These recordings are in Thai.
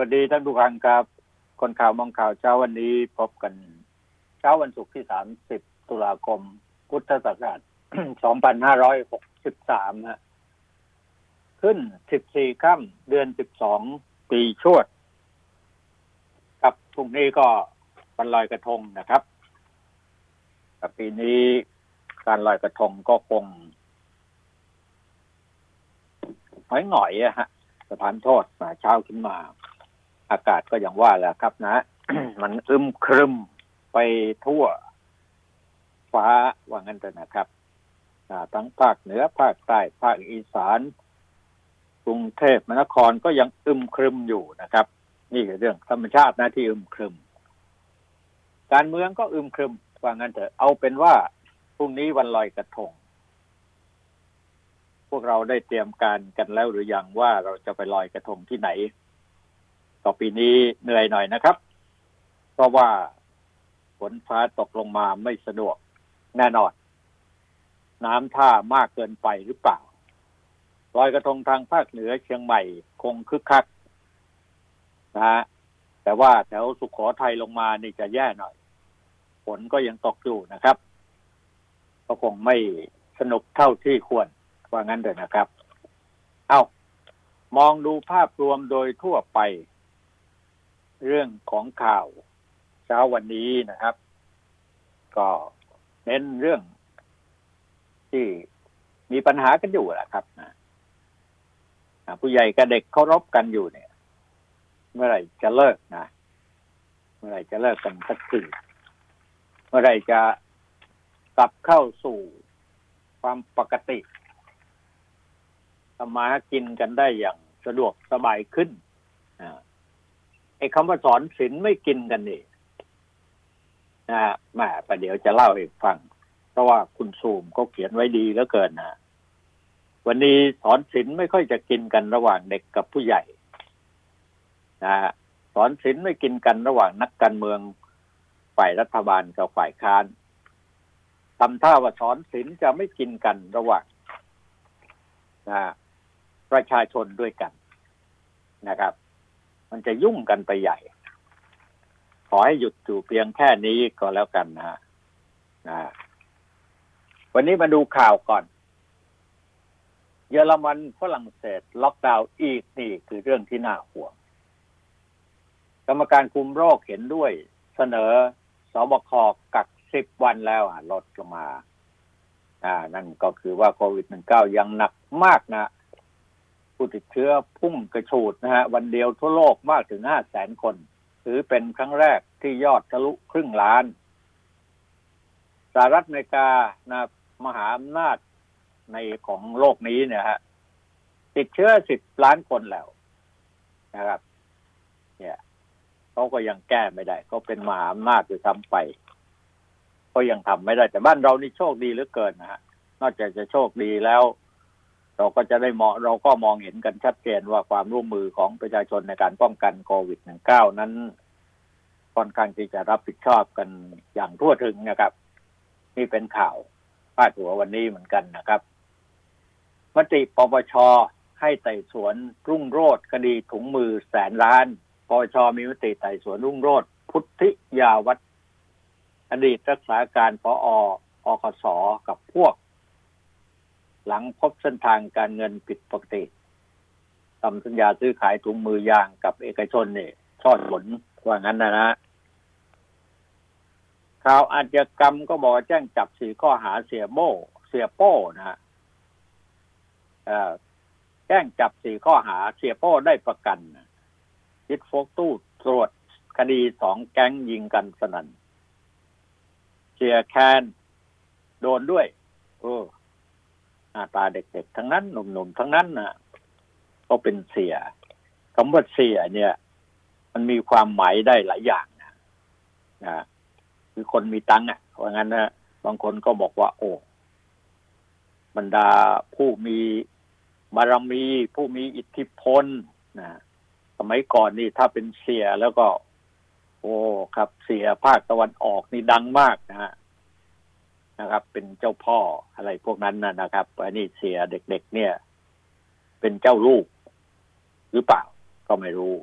วัสดีท่านผู้ฟังครับ คนข่าวมองข่าวเช้าวันนี้พบกัน เช้าวันศุกร์ที่ 30 ตุลาคม พุทธศักราช 2563 ฮะ ขึ้น 14 ค่ำเดือน 12 ปีชวด ครับพรุ่งนี้ก็วันลอยกระทงนะครับแต่ปีนี้การลอยกระทงก็คงหอยหน่อยอะฮะ สถานโทษมาเช้าขึ้นมา อากาศก็อย่างว่าแหละครับนะ มันอึมครึมไปทั่วฟ้าว่างั้นเถอะนะครับทั้งภาคเหนือภาคใต้ภาคอีสาน กรุงเทพมหานครก็ยังอึมครึมอยู่นะครับ นี่คือเรื่องธรรมชาตินะที่อึมครึม การเมืองก็อึมครึมว่างั้นเถอะเอาเป็นว่าพรุ่งนี้วันลอยกระทง พวกเราได้เตรียมการกันแล้วหรือยังว่าเราจะไปลอยกระทงที่ไหน ต่อปีนี้เหนื่อยหน่อยนะครับ เพราะว่าฝนฟ้าตกลงมาไม่สะดวกแน่นอน น้ำท่ามากเกินไปหรือเปล่าลอยกระทงทางภาคเหนือเชียงใหม่คงคึกคักนะฮะแต่ว่าแถวสุขโขทัยลงมานี่จะแย่หน่อยฝนก็ยังตกอยู่นะครับ ก็คงไม่สนุกเท่าที่ควรว่างั้นเถอะนะครับ เอ้ามองดูภาพรวมโดยทั่วไป เรื่องของข่าวเช้าวันนี้นะครับ ก็เน้นเรื่องที่มีปัญหากันอยู่แหละครับนะผู้ใหญ่กับเด็กเคารพกันอยู่เนี่ย เมื่อไหร่จะเลิกนะเมื่อไหร่จะเลิกกันสักทีเมื่อไหร่จะกลับเข้าสู่ความปกติทำมาหากินกันได้อย่างสะดวกสบายขึ้น อ้คำว่าสอนศีลไม่กินกันนี่นะม่ประเดี๋ยวจะเล่าให้ฟัง เพราะว่าคุณซูมก็เขียนไว้ดีแล้วเกินนะวันนี้สอนศีลไม่ค่อยจะกินกันระหว่างเด็กกับผู้ใหญ่นะสอนศีลไม่กินกันระหว่างนักการเมืองฝ่ายรัฐบาลกับฝ่ายค้านทำท่าว่าสอนศีลจะไม่กินกันระหว่างนะประชาชนด้วยกันนะครับ มันจะยุ่งกันไปใหญ่ ขอให้หยุดอยู่เพียงแค่นี้ก็แล้วกันนะฮะนะวันนี้มาดูข่าวก่อน เยอรมันฝรั่งเศส ล็อกดาวน์อีกนี่คือเรื่องที่น่าห่วง กรรมการคุมโรคเห็นด้วย เสนอสบคกักสิบวันแล้วลดลงมา อ่า นั่นก็คือว่าโควิด -19 ยังหนักมากนะ ผู้ติดเชื้อพุ่งกระฉูดนะฮะวันเดียวทั่วโลกมากถึงห้าแสนคนถือเป็นครั้งแรกที่ยอดทะลุครึ่งล้านสหรัฐอเมริกานะมหาอำนาจในของโลกนี้เนี่ยฮะติดเชื้อสิบล้านคนแล้วนะครับ เนี่ยเขาก็ยังแก้ไม่ได้เขาเป็นมหาอำนาจอยู่ทำไปก็ยังทำไม่ได้แต่บ้านเรานี่โชคดีเหลือเกินนะฮะนอกจากจะโชคดีแล้ว เราก็จะได้มองเราก็มองเห็นกันชัดเจนว่าความร่วมมือของประชาชนในการป้องกันโควิด -19 นั้นค่อนข้างที่จะรับผิดชอบกันอย่างทั่วถึงนะครับ นี่เป็นข่าวพาดหัววันนี้เหมือนกันนะครับ มติปปชให้ไต่สวนรุ่งโรดคดีถุงมือแสนล้านปปชมีมติไต่สวนรุ่งโรดพุทธิยาวัฒอดีตรักษาการปออคสกับพวก หลังพบเส้นทางการเงินผิดปกติทำสัญญาซื้อขายถุงมือยางกับเอกชนเนี่ยช่อนผลว่างั้นนะนะข่าวอาชญากรรมก็บอกแจ้งจับสี่ข้อหาเสียโบเสียโป้นะฮะแจ้งจับสี่ข้อหาเสียโป้ได้ประกันยึดโฟกตู้ตรวจคดีสองแก๊งยิงกันสนัน่นเสียแคนโดนด้วย โอ้ หน้าตาเด็กๆ ทั้งนั้นหนุ่มๆทั้งนั้นนะก็เป็นเสียคำว่าเสียเนี่ย มันมีความหมายได้หลายอย่างนะนะคือคนมีตังค์อะเพราะงั้นนะบางคนก็บอกว่า โอ้บรรดาผู้มีบารมี ผู้มีอิทธิพลนะสมัยก่อนนี่ถ้าเป็นเสียแล้วก็ โอ้ครับเสียภาคตะวันออกนี่ดังมากนะฮะ นะครับ เป็นเจ้าพ่ออะไรพวกนั้นนะนะครับอันนี้เสียเด็ก ๆ เนี่ย เป็นเจ้าลูก หรือเปล่าก็ไม่รู้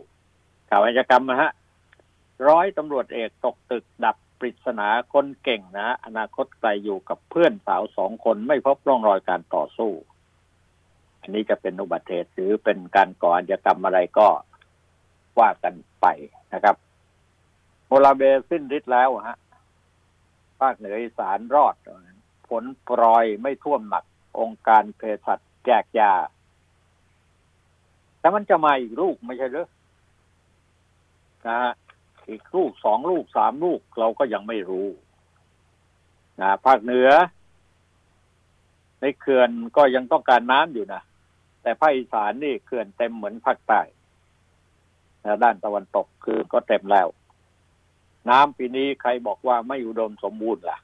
ข่าวอาชญากรรมนะฮะร้อยตำรวจเอกตกตึกดับปริศนาคนเก่งนะ อนาคตไกลอยู่กับเพื่อนสาวสองคนไม่พบร่องรอยการต่อสู้ อันนี้จะเป็นอุบัติเหตุหรือเป็นการก่ออาชญากรรมอะไรก็ว่ากันไปนะครับโมลาเบสิ้นฤทธิ์แล้วฮะ ภาคเหนืออีสานรอดผลปรอยไม่ท่วมหนัก องค์การเภสัชแจกยา แต่มันจะมาอีกลูกไม่ใช่หรือนะฮะอีกลูกสองลูกสามลูกเราก็ยังไม่รู้นะภาคเหนือ ในเขื่อนก็ยังต้องการน้ำอยู่นะแต่ภาคอีสานนี่เขื่อนเต็มเหมือนภาคใต้ด้านตะวันตกคือก็เต็มแล้ว น้ำปีนี้ใครบอกว่าไม่อุดมสมบูรณ์ล่ะ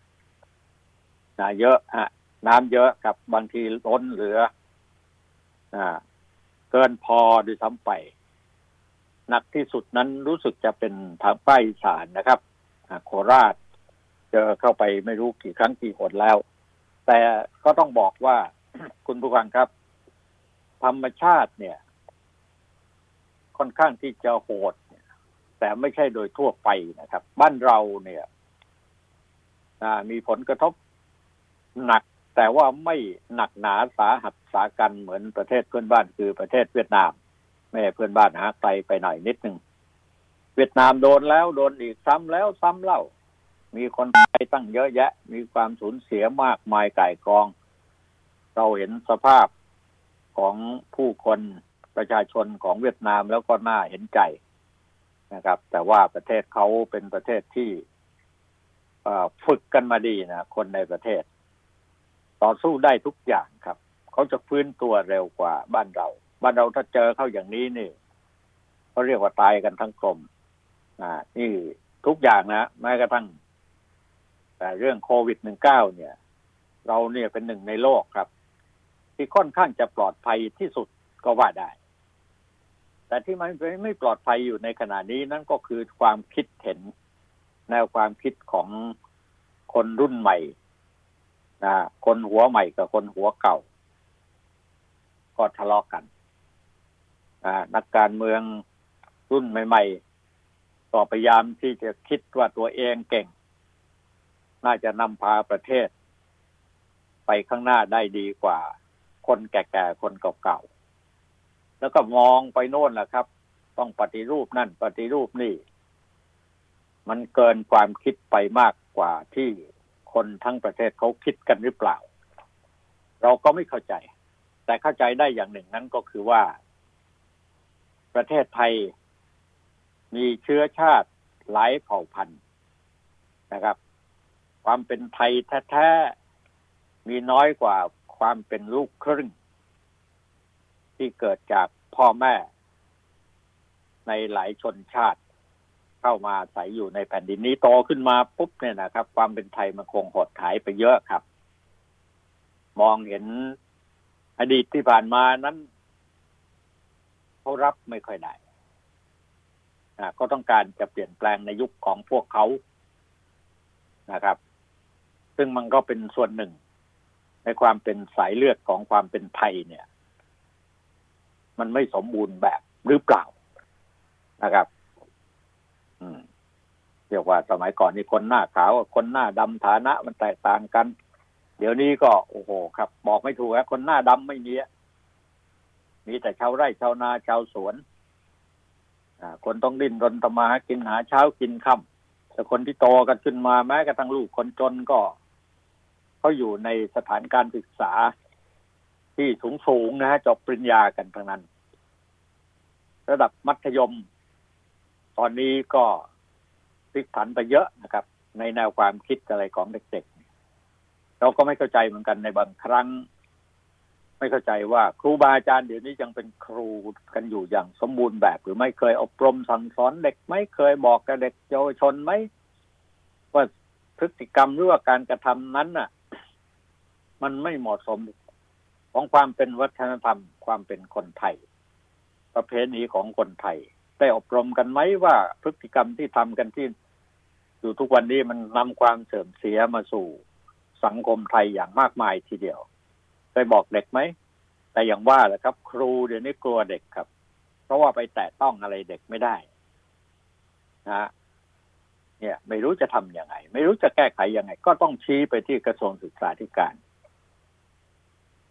นะเยอะฮะ น้ำเยอะกับบางทีล้นเหลืออ่าเกินพอด้วยซ้ำไป หนักที่สุดนั้นรู้สึกจะเป็นทางภาคอีสานนะครับโคราชเจอเข้าไปไม่รู้กี่ครั้งกี่หนแล้ว แต่ก็ต้องบอกว่าคุณผู้ฟังครับ ธรรมชาติเนี่ย ค่อนข้างที่จะโหด แต่ไม่ใช่โดยทั่วไปนะครับ บ้านเราเนี่ยมีผลกระทบหนัก แต่ว่าไม่หนักหนาสาหัสสากันเหมือนประเทศเพื่อนบ้านคือประเทศเวียดนามไม่เพื่อนบ้านหาไกลไปหน่อยนิดหนึ่งเวียดนามโดนแล้วโดนอีกซ้ำแล้วซ้ำเล่า มีคนตายตั้งเยอะแยะ มีความสูญเสียมากมายไก่กอง เราเห็นสภาพของผู้คนประชาชนของเวียดนามแล้วก็น่าเห็นใจ นะครับ แต่ว่าประเทศเขาเป็นประเทศที่ฝึกกันมาดีนะคนในประเทศ ต่อสู้ได้ทุกอย่างครับ เขาจะฟื้นตัวเร็วกว่าบ้านเรา บ้านเราถ้าเจอเข้าอย่างนี้นี่เขาเรียกว่าตายกันทั้งกลมอ่า นี่ทุกอย่างนะแม้กระทั่งแต่เรื่องโควิดหนึ่งเก้าเนี่ย เราเนี่ยเป็นหนึ่งในโลกครับ ที่ค่อนข้างจะปลอดภัยที่สุดก็ว่าได้ แต่ที่มันไม่ปลอดภัยอยู่ในขณะนี้นั่นก็คือความคิดเห็น แนวความคิดของคนรุ่นใหม่นะคนหัวใหม่กับคนหัวเก่า ก็ทะเลาะกกันนักการเมืองรุ่นใหม่ๆก็พยายามที่จะคิดว่าตัวเองเก่ง น่าจะนำพาประเทศ ไปข้างหน้าได้ดีกว่า คนแก่ๆ คนเก่าๆ แล้วก็มองไปโน่นแหละครับ ต้องปฏิรูปนั่นปฏิรูปนี่ มันเกินความคิดไปมากกว่าที่คนทั้งประเทศเขาคิดกันหรือเปล่า เราก็ไม่เข้าใจ แต่เข้าใจได้อย่างหนึ่งนั้นก็คือว่า ประเทศไทยมีเชื้อชาติหลายเผ่าพันธุ์นะครับ ความเป็นไทยแท้ๆมีน้อยกว่าความเป็นลูกครึ่ง ที่เกิดจากพ่อแม่ ในหลายชนชาติ เข้ามาใส่อยู่ในแผ่นดินนี้โตขึ้นมาปุ๊บเนี่ยนะครับ ความเป็นไทยมันคงหดหายไปเยอะครับ มองเห็นอดีตที่ผ่านมานั้นเขารับไม่ค่อยได้ก็ต้องการจะเปลี่ยนแปลงในยุคของพวกเขานะครับ ซึ่งมันก็เป็นส่วนหนึ่ง ในความเป็นสายเลือดของความเป็นไทยเนี่ย มันไม่สมบูรณ์แบบหรือเปล่านะครับ อืมเรียกว่าสมัยก่อนนี่คนหน้าขาวคนหน้าดำฐานะมันแตกต่างกัน เดี๋ยวนี้ก็โอ้โหครับ บอกไม่ถูกครับคนหน้าดำไม่มีมีแต่ชาวไร่ชาวนาชาวสวนคนต้องดิ้นรนทำมาหากินหาเช้ากินค่ำแต่คนที่โตกันขึ้นมาแม้กระทั่งลูกคนจนก็เขาอยู่ในสถานการศึกษา ที่สูงสูงนะฮะจบปริญญากันทั้งนั้น ระดับมัธยม ตอนนี้ก็พลิกผันไปเยอะนะครับ ในแนวความคิดอะไรของเด็กๆ เราก็ไม่เข้าใจเหมือนกันในบางครั้ง ไม่เข้าใจว่าครูบาอาจารย์เดี๋ยวนี้ยังเป็นครูกันอยู่อย่างสมบูรณ์แบบ หรือไม่เคยอบรมสั่งสอนเด็กไม่เคยบอกกับเด็กเยาวชนไหมว่าพฤติกรรมหรือว่าการกระทำนั้นน่ะ มันไม่เหมาะสม ของความเป็นวัฒนธรรม ความเป็นคนไทย ประเพณีของคนไทย ได้อบรมกันไหมว่าพฤติกรรมที่ทำกันที่อยู่ทุกวันนี้มันนำความเสื่อมเสียมาสู่สังคมไทยอย่างมากมายทีเดียวคยบอกเด็กไหม แต่อย่างว่าแหละครับ ครูเดี๋ยวนี้กลัวเด็กครับ เพราะว่าไปแตะต้องอะไรเด็กไม่ได้นะฮะเนี่ย ไม่รู้จะทำยังไง ไม่รู้จะแก้ไขยังไง ก็ต้องชี้ไปที่กระทรวงศึกษาธิการ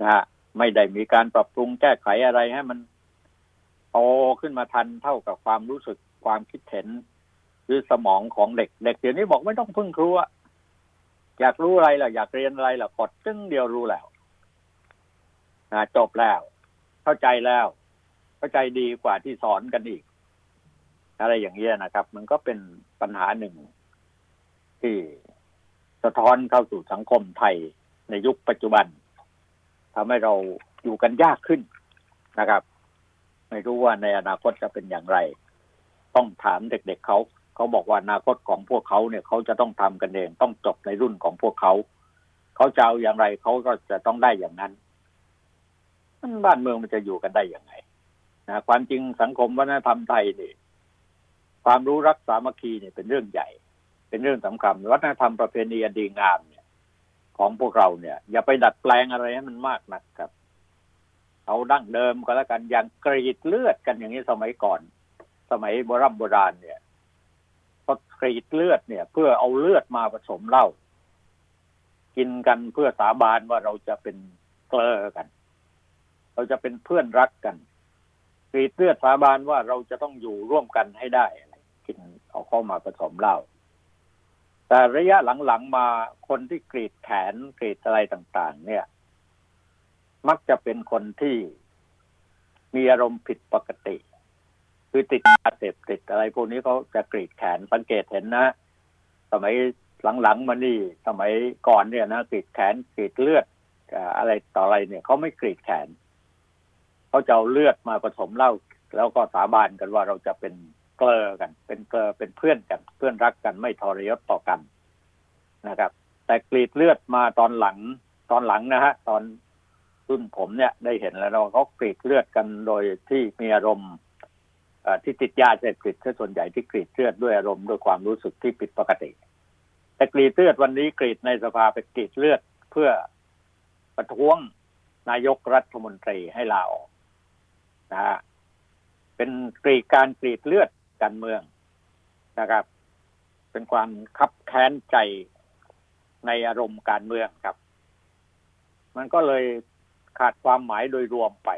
นะฮะ ไม่ได้มีการปรับปรุงแก้ไขอะไรให้มันโตขึ้นมาทันเท่ากับความรู้สึกความคิดเห็น หรือสมองของเด็ก เด็กเดี๋ยวนี้บอกไม่ต้องพึ่งครูอยากรู้อะไรล่ะอยากเรียนอะไรล่ะกดจึงเดียวรู้แล้วจบแล้ว เข้าใจแล้ว เข้าใจดีกว่าที่สอนกันอีก อะไรอย่างเงี้ยนะครับ มันก็เป็นปัญหาหนึ่ง ที่สะท้อนเข้าสู่สังคมไทยในยุคปัจจุบัน ทำให้เราอยู่กันยากขึ้นนะครับ ไม่รู้ว่าในอนาคตจะเป็นอย่างไร ต้องถามเด็กๆเเขาเขาบอกว่าอนาคตของพวกเขาเนี่ยเขาจะต้องทำกันเองต้องจบในรุ่นของพวกเขาเขาจะเอาอย่างไรเขาก็จะต้องได้อย่างนั้นบ้านเมืองมันจะอยู่กันได้อย่างไงนะความจริงสังคมวัฒนธรรมไทยนี่ความรู้รักสามัคคีเนี่ยเป็นเรื่องใหญ่ เป็นเรื่องสำคัญวัฒนธรรมประเพณีอันดีงามเนี่ย ของพวกเราเนี่ย อย่าไปดัดแปลงอะไรให้มันมากนักครับ เอาดั้งเดิมก็แล้วกันอย่างกรีดเลือดกันอย่างนี้สมัยก่อน สมัยโบราณโบราณเนี่ยพอกรีดเลือดเนี่ย เพื่อเอาเลือดมาผสมเหล้ากินกันเพื่อสาบานว่าเราจะเป็นเกลอกัน เราจะเป็นเพื่อนรักกันกรีดเลือดสาบานว่าเราจะต้องอยู่ร่วมกันให้ได้กินเอาเข้ามาผสมเหล้า แต่ระยะหลังๆมาคนที่กรีดแขนกรีดอะไรต่าง ๆ เนี่ย มักจะเป็นคนที่มีอารมณ์ผิดปกติ คือติดยาเสพติดอะไรพวกนี้เขาจะกรีดแขนสังเกตเห็นนะ สมัยหลังๆมานี่ สมัยก่อนเนี่ยนะกรีดแขนกรีดเลือดอะไรต่ออะไรเนี่ยเขาไม่กรีดแขนเขาจะเอาเลือดมาผสมเหล้าแล้วก็สาบานกันว่าเราจะเป็น เกลอกัน เป็นเกลอเป็นเพื่อนกัน เพื่อนรักกันไม่ทรยศต่อกันนะครับ แต่กรีดเลือดมาตอนหลัง ตอนหลังนะฮะตอนรุ่นผมเนี่ยได้เห็นแล้วเราเขากรีดเลือดกันโดยที่มีอารมณ์ที่ติดยาเสพติดส่วนใหญ่ที่กรีดเลือดด้วยอารมณ์ด้วยความรู้สึกที่ผิดปกติ แต่กรีดเลือดวันนี้กรีดในสภาไปกรีดเลือดเพื่อประท้วงนายกรัฐมนตรีให้ลาออกนะฮะเป็นกรีดการกรีดเลือด การเมืองนะครับ เป็นความคับแค้นใจในอารมณ์การเมืองครับ มันก็เลยขาดความหมายโดยรวมไป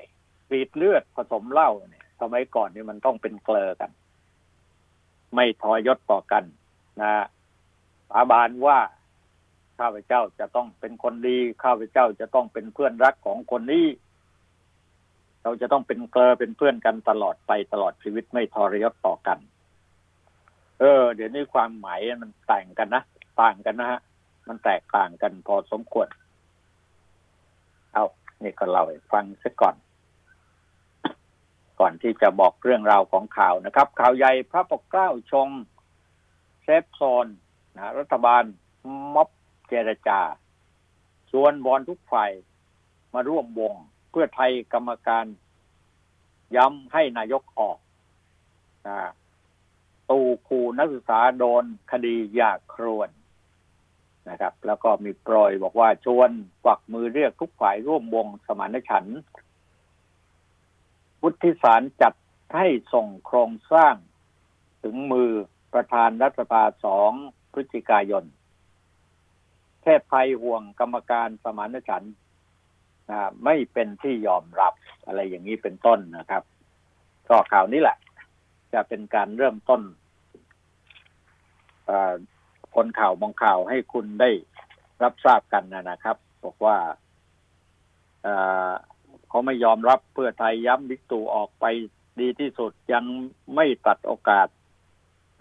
รีดเลือดผสมเหล้าเนี่ยสมัยก่อนนี่มันต้องเป็นเกลอกัน ไม่ทอยศต่อกันนะสาบานว่าข้าพเจ้าจะต้องเป็นคนดี ข้าพเจ้าจะต้องเป็นเพื่อนรักของคนนี้ เราจะต้องเป็นเกลอเป็นเพื่อนกันตลอดไปตลอดชีวิตไม่ทรยศต่อกัน เออ เดี๋ยวนี้ความหมายมันแต่งกันนะต่างกันนะฮะ มันแตกต่างกันพอสมควร เอานี่ก็เล่าให้ฟังสักก่อน ก่อนที่จะบอกเรื่องราวของข่าวนะครับ ข่าวใหญ่พระปกเกล้าชงเซฟโซนนะรัฐบาลม็อบเจรจา ชวนบอลทุกฝ่ายมาร่วมวง พื่อไทยกรรมการย้ำให้นายกออกตูคูนักศึกษาโดนคดียากครวนนะครับ แล้วก็มีโปรยบอกว่าชวนฝักมือเรียกทุกฝ่ายร่วมวงสมานฉันท์วุฒิสารจัดให้ส่งโครงสร้างถึงมือประธานรัฐสภาสองพฤศจิกายนแค่ภัยห่วงกรรมการสมานฉันท์ ไม่เป็นที่ยอมรับอะไรอย่างนี้เป็นต้นนะครับ ก็ข่าวนี้แหละ จะเป็นการเริ่มต้นคนข่าวมองข่าวให้คุณได้รับทราบกันนะครับ บอกว่าเขาไม่ยอมรับเพื่อไทยย้ำบิ๊กตู่ออกไปดีที่สุดยังไม่ตัดโอกาส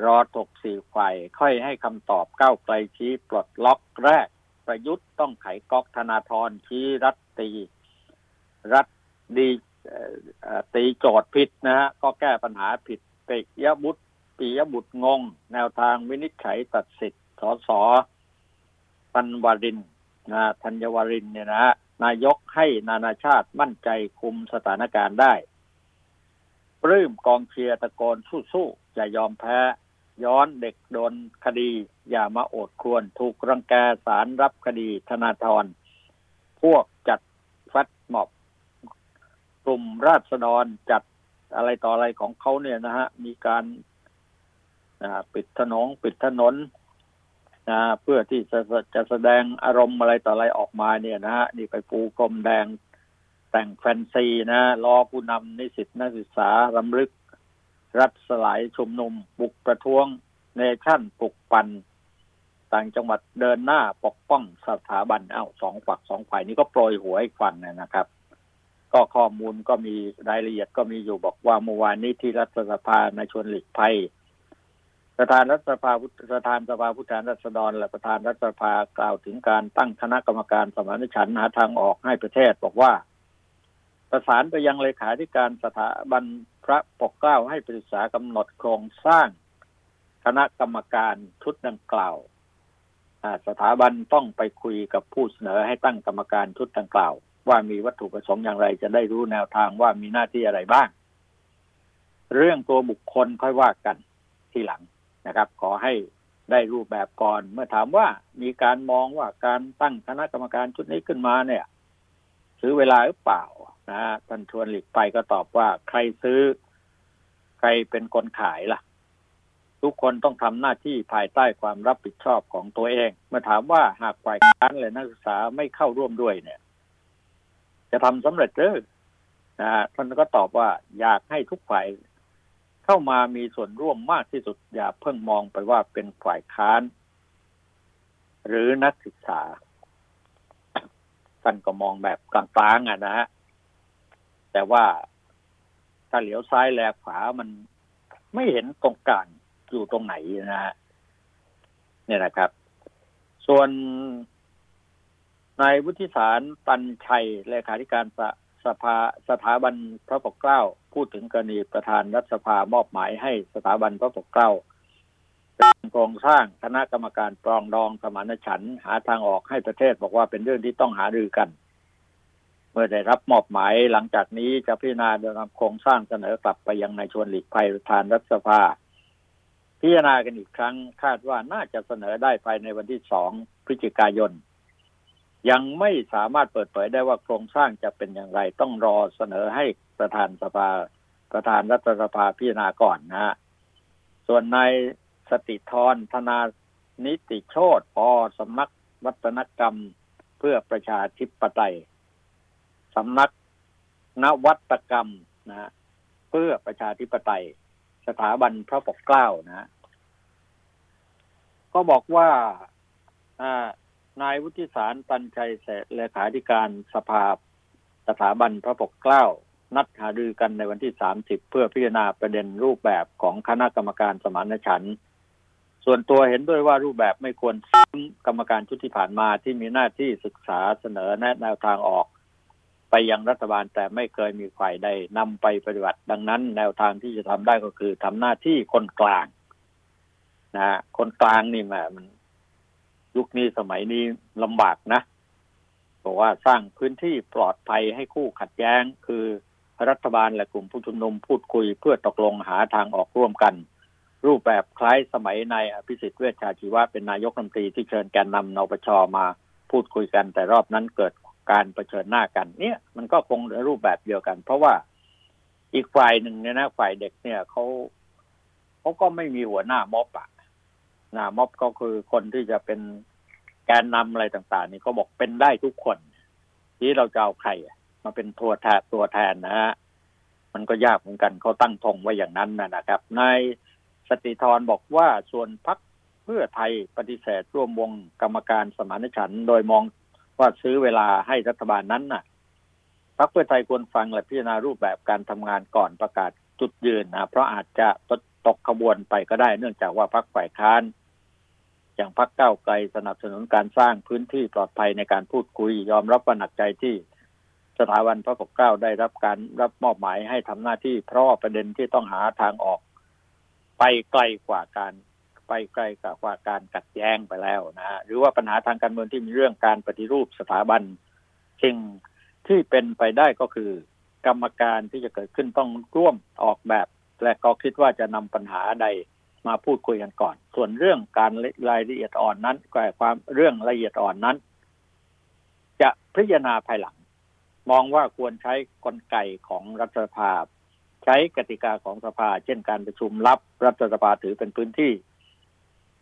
รอถกสี่ฝ่ายค่อยให้คำตอบก้าวไกลชี้ปลดล็อกแรก ประยุทธ์ต้องไขก๊อกธนาธรชี้รัฐตี รัฐดีตีโจทย์ผิดนะฮะก็แก้ปัญหาผิดปิยบุตรปิยบุตรงง แนวทางวินิจฉัยตัดสิทธิ์สสปันวารินนะธัญวารินเนี่ยนะนายกให้นานาชาติมั่นใจคุมสถานการณ์ได้ ปลื้มกองเชียร์ตะโกนสู้ๆอย่ายอมแพ้ ย้อนเด็กโดนคดี อย่ามาโอดควร ถูกรังแกสารรับคดีธนาธรพวกจัดฟัดหมอบกลุ่มราษฎรจัดอะไรต่ออะไรของเขาเนี่ยนะฮะ มีการนะปิดถนนปิดถนนนะเพื่อที่จะจะแสดงอารมณ์อะไรต่ออะไรออกมาเนี่ยนะฮะนี่ไปปูกรมแดงแต่งแฟนซีนะรอผู้นำนิสิตนักศึกษารำลึก รัฐสลายชุมนุมบุกประท้วงเนชั่นปลุกปันต่างจังหวัดเดินหน้าปกป้องสถาบันเอ้าสองฝักสองฝ่ายนี้ก็โปรยหัวอีกฝั่งนะครับ ก็ข้อมูลก็มีรายละเอียดก็มีอยู่บอกว่าเมื่อวานนี้ที่รัฐสภาในชวนหลีกภัยประธานรัฐสภาประธานสภาผู้แทนราษฎร และประธานรัฐสภากล่าวถึงการตั้งคณะกรรมการสมานฉันท์หาทางออกให้ประเทศ บอกว่า ประสานไปยังเลขาธิการสถาบันพระปกเกล้าให้ปรึกษากำหนดโครงสร้าง คณะกรรมการชุดดังกล่าวสถาบันต้องไปคุยกับผู้เสนอให้ตั้งกรรมการชุดดังกล่าว ว่ามีวัตถุประสงค์อย่างไรจะได้รู้แนวทางว่ามีหน้าที่อะไรบ้าง เรื่องตัวบุคคลค่อยว่ากันที่หลังนะครับ ขอให้ได้รูปแบบก่อน เมื่อถามว่ามีการมองว่าการตั้งคณะกรรมการชุดนี้ขึ้นมาเนี่ยซื้อเวลาหรือเปล่า นะฮะท่านชวนหลีกไปก็ตอบว่าใครซื้อ ใครเป็นคนขายล่ะ ทุกคนต้องทำหน้าที่ภายใต้ความรับผิดชอบของตัวเอง เมื่อถามว่าหากฝ่ายค้านเลยนักศึกษาไม่เข้าร่วมด้วยเนี่ย จะทำสำเร็จหรือนะท่านก็ตอบว่าอยากให้ทุกฝ่ายเข้ามามีส่วนร่วมมากที่สุด อย่าเพิ่งมองไปว่าเป็นฝ่ายค้าน หรือนักศึกษาท่านก็มองแบบกลางๆอะนะฮะ แต่ว่าถ้าเหลียวซ้ายแลขวามันไม่เห็นตรงกลางอยู่ตรงไหนนะฮะเนี่ยนะครับ ส่วนนายวุฒิสารตันชัยเลขาธิการสสภาสถาบันพระปกเกล้า พูดถึงกรณีประธานรัฐสภามอบหมายให้สถาบันพระปกเกล้าเป็นโครงสร้างคณะกรรมการปรองดองสมานฉันท์หาทางออกให้ประเทศบอกว่าเป็นเรื่องที่ต้องหารือกัน มื่อได้รับมอบหมายหลังจากนี้จะพิจารณาโดยนำโครงสร้างเสนอกลับไปยังในชวนหลีกภัยประธานรัฐสภา พิจารณากันอีกครั้งคาดว่าน่าจะเสนอได้ภายในวันที่สองพฤศจิกายน ยังไม่สามารถเปิดเผยได้ว่าโครงสร้างจะเป็นอย่างไร ต้องรอเสนอให้ประธานสภา ประธานรัฐสภาพิจารณาก่อนนะฮะส่วนนายสติธรธนานิติโชตพอสำนักวัฒนกรรมเพื่อประชาธิปไตย สำนักนวัตกรรมนะเพื่อประชาธิปไตย สถาบันพระปกเกล้านะก็บอกว่าอ่านายวุฒิสารตันชัยเสเลขาธิการสภาสถาบันพระปกเกล้า นัดหารือกันในวันที่ 30 เพื่อพิจารณาประเด็นรูปแบบของคณะกรรมการสมานฉันท์ส่วนตัวเห็นด้วยว่ารูปแบบไม่ควรซ้ำกรรมการชุดที่ผ่านมาที่มีหน้าที่ศึกษาเสนอแนะแนวทางออก ไปยังรัฐบาลแต่ไม่เคยมีฝ่ายใดนำไปปฏิบัติ ดังนั้น แนวทางที่จะทำได้ก็คือทำหน้าที่คนกลางนะคนกลางนี่มันยุคนี้สมัยนี้ลำบากนะบอกว่าสร้างพื้นที่ปลอดภัยให้คู่ขัดแย้ง คือรัฐบาลและกลุ่มผู้ชุมนุมพูดคุยเพื่อตกลงหาทางออกร่วมกัน รูปแบบคล้ายสมัยในอภิสิทธิ์เวชชาชีวะเป็นนายกรัฐมนตรีที่เชิญแกนนำนปชมาพูดคุยกันแต่รอบนั้นเกิด การประชิญหน้ากัน เนี่ยมันก็คงรูปแบบเดียวกัน เพราะว่าอีกฝ่ายหนึ่งเนี่ยนะฝ่ายเด็กเนี่ยเขาเขาก็ไม่มีหัวหน้าม็อบอะนะม็อบก็คือคนที่จะเป็นแกนนำอะไรต่าง ๆ นี่เขาบอกเป็นได้ทุกคน ที่เราจะเอาใครมาเป็นตัวแทนตัวแทนนะฮะมันก็ยากเหมือนกันเขาตั้งธงไว้อย่างนั้นนะครับนายสติธรบอกว่าส่วนพักเพื่อไทยปฏิเสธร่วมวงกรรมการสมานฉันท์โดยมอง ว่าซื้อเวลาให้รัฐบาลนั้นน่ะพักเพื่อไทยควรฟังและพิจารณารูปแบบการทำงานก่อนประกาศจุดยืนนะเพราะอาจจะตกขบวนไปก็ได้ เนื่องจากว่าพักฝ่ายค้าน อย่างพักเก้าไกลสนับสนุนการสร้างพื้นที่ปลอดภัยในการพูดคุย ยอมรับว่าหนักใจที่สถาบันพระปกเกล้าได้รับการรับมอบหมายให้ทำหน้าที่เพราะประเด็นที่ต้องหาทางออก ไปไกลกว่าการ ไปไกลกว่าการกัดแย้งไปแล้วนะฮะหรือว่าปัญหาทางการเมืองที่มีเรื่องการปฏิรูปสถาบันสิ่งที่เป็นไปได้ก็คือ กรรมการที่จะเกิดขึ้นต้องร่วมออกแบบ และก็คิดว่าจะนำปัญหาใดมาพูดคุยกันก่อน ส่วนเรื่องการรายละเอียดอ่อนนั้นก็ความเรื่องละเอียดอ่อนนั้น จะพิจารณาภายหลัง มองว่าควรใช้กลไกของรัฐสภาใช้กติกาของสภา เช่นการประชุมลับรัฐสภาถือเป็นพื้นที่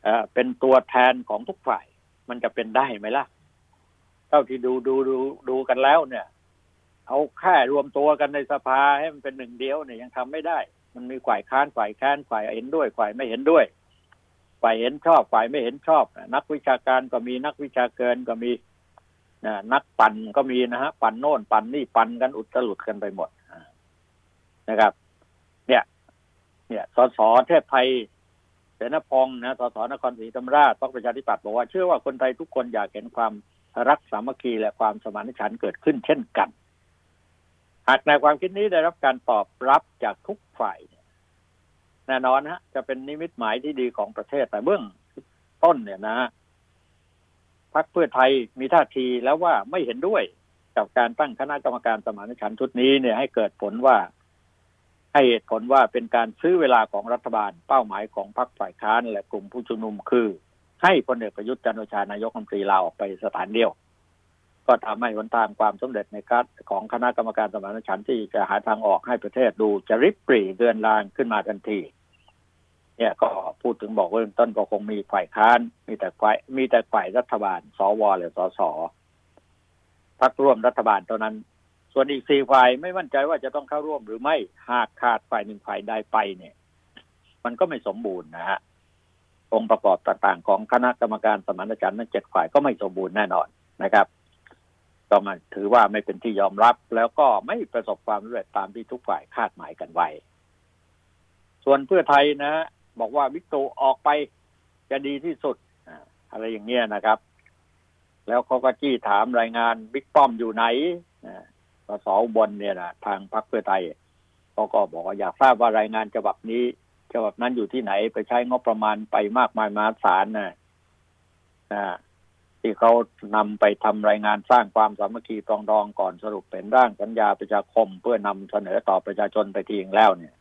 เอเป็นตัวแทนของทุกฝ่าย มันจะเป็นได้ไหมล่ะ เท่าที่ดูดูดูดูกันแล้วเนี่ย เอาแค่รวมตัวกันในสภาให้มันเป็นหนึ่งเดียวเนี่ยยังทำไม่ได้ มันมีฝ่ายค้านฝ่ายแค้นฝ่ายเห็นด้วยฝ่ายไม่เห็นด้วย ฝ่ายเห็นชอบฝ่ายไม่เห็นชอบ นักวิชาการก็มีนักวิชาเกินก็มีนักปั่นก็มีนะฮะปั่นโน่นปั่นนี่ปั่นกันอุตลุดกันไปหมดนะครับ เนี่ย เนี่ยสสเทพไทย เสนพงศ์นะสสนครศรีธรรมราชต้องประชาธิปัตย์บอกว่าเชื่อว่าคนไทยทุกคนอยากเห็นความรักสามัคคีและความสมานฉันท์เกิดขึ้นเช่นกัน หากในความคิดนี้ได้รับการตอบรับจากทุกฝ่ายแน่นอนฮะ จะเป็นนิมิตหมายที่ดีของประเทศแต่เบื้องต้นเนี่ยนะพรรคเพื่อไทยมีท่าทีแล้วว่าไม่เห็นด้วยกับการตั้งคณะกรรมการสมานฉันท์ชุดนี้เนี่ยให้เกิดผลว่า ให้เหตุผลว่าเป็นการซื้อเวลาของรัฐบาลเป้าหมายของพรรคฝ่ายค้านและกลุ่มผู้ชุมนุมคือ ให้พลเอกประยุทธ์จันโอชานายกรัฐมนตรีลาออกไปสถานเดียว ก็ทำให้หนทางความสำเร็จในการของคณะกรรมการสมานฉันท์ที่จะหาทางออกให้ประเทศดูจะริบปรีเดือนลางขึ้นมาทันที เนี่ยก็พูดถึงบอกว่าต้นก็คงมีฝ่ายค้าน มีแต่ฝ่ายมีแต่ฝ่ายรัฐบาล สวหรือสสพักร่วมรัฐบาลเท่านั้น ส่วนอีกสี่ฝ่ายไม่มั่นใจว่าจะต้องเข้าร่วมหรือไม่หากขาดฝ่ายหนึ่งฝ่ายใดไปเนี่ย มันก็ไม่สมบูรณ์นะฮะองค์ประกอบต่างๆ ของคณะกรรมการสมานฉันท์นั้นเจ็ดฝ่ายก็ไม่สมบูรณ์แน่นอนนะครับก็มาถือว่าไม่เป็นที่ยอมรับแล้วก็ไม่ประสบความสำเร็จตามที่ทุกฝ่ายคาดหมายกันไว้ ส่วนเพื่อไทยนะ บอกว่าวิกตูออกไปจะดีที่สุดอะไรอย่างเงี้ยนะครับ แล้วเขาก็จี้ถามรายงานบิ๊กป้อมอยู่ไหน สสอบลเนี่ยนะทางพรรคเพื่อไทยเขาก็บอกว่าอยากทราบว่ารายงานฉบับนี้ฉบับนั้นอยู่ที่ไหนไปใช้งบประมาณไปมากมายมหาศาลนะนะที่เขานำไปทำรายงานสร้างความสามัคคีปรองดองก่อนสรุปเป็นร่างสัญญาประชาคม เพื่อนำเสนอต่อประชาชนไปทีงแล้วเนี่ย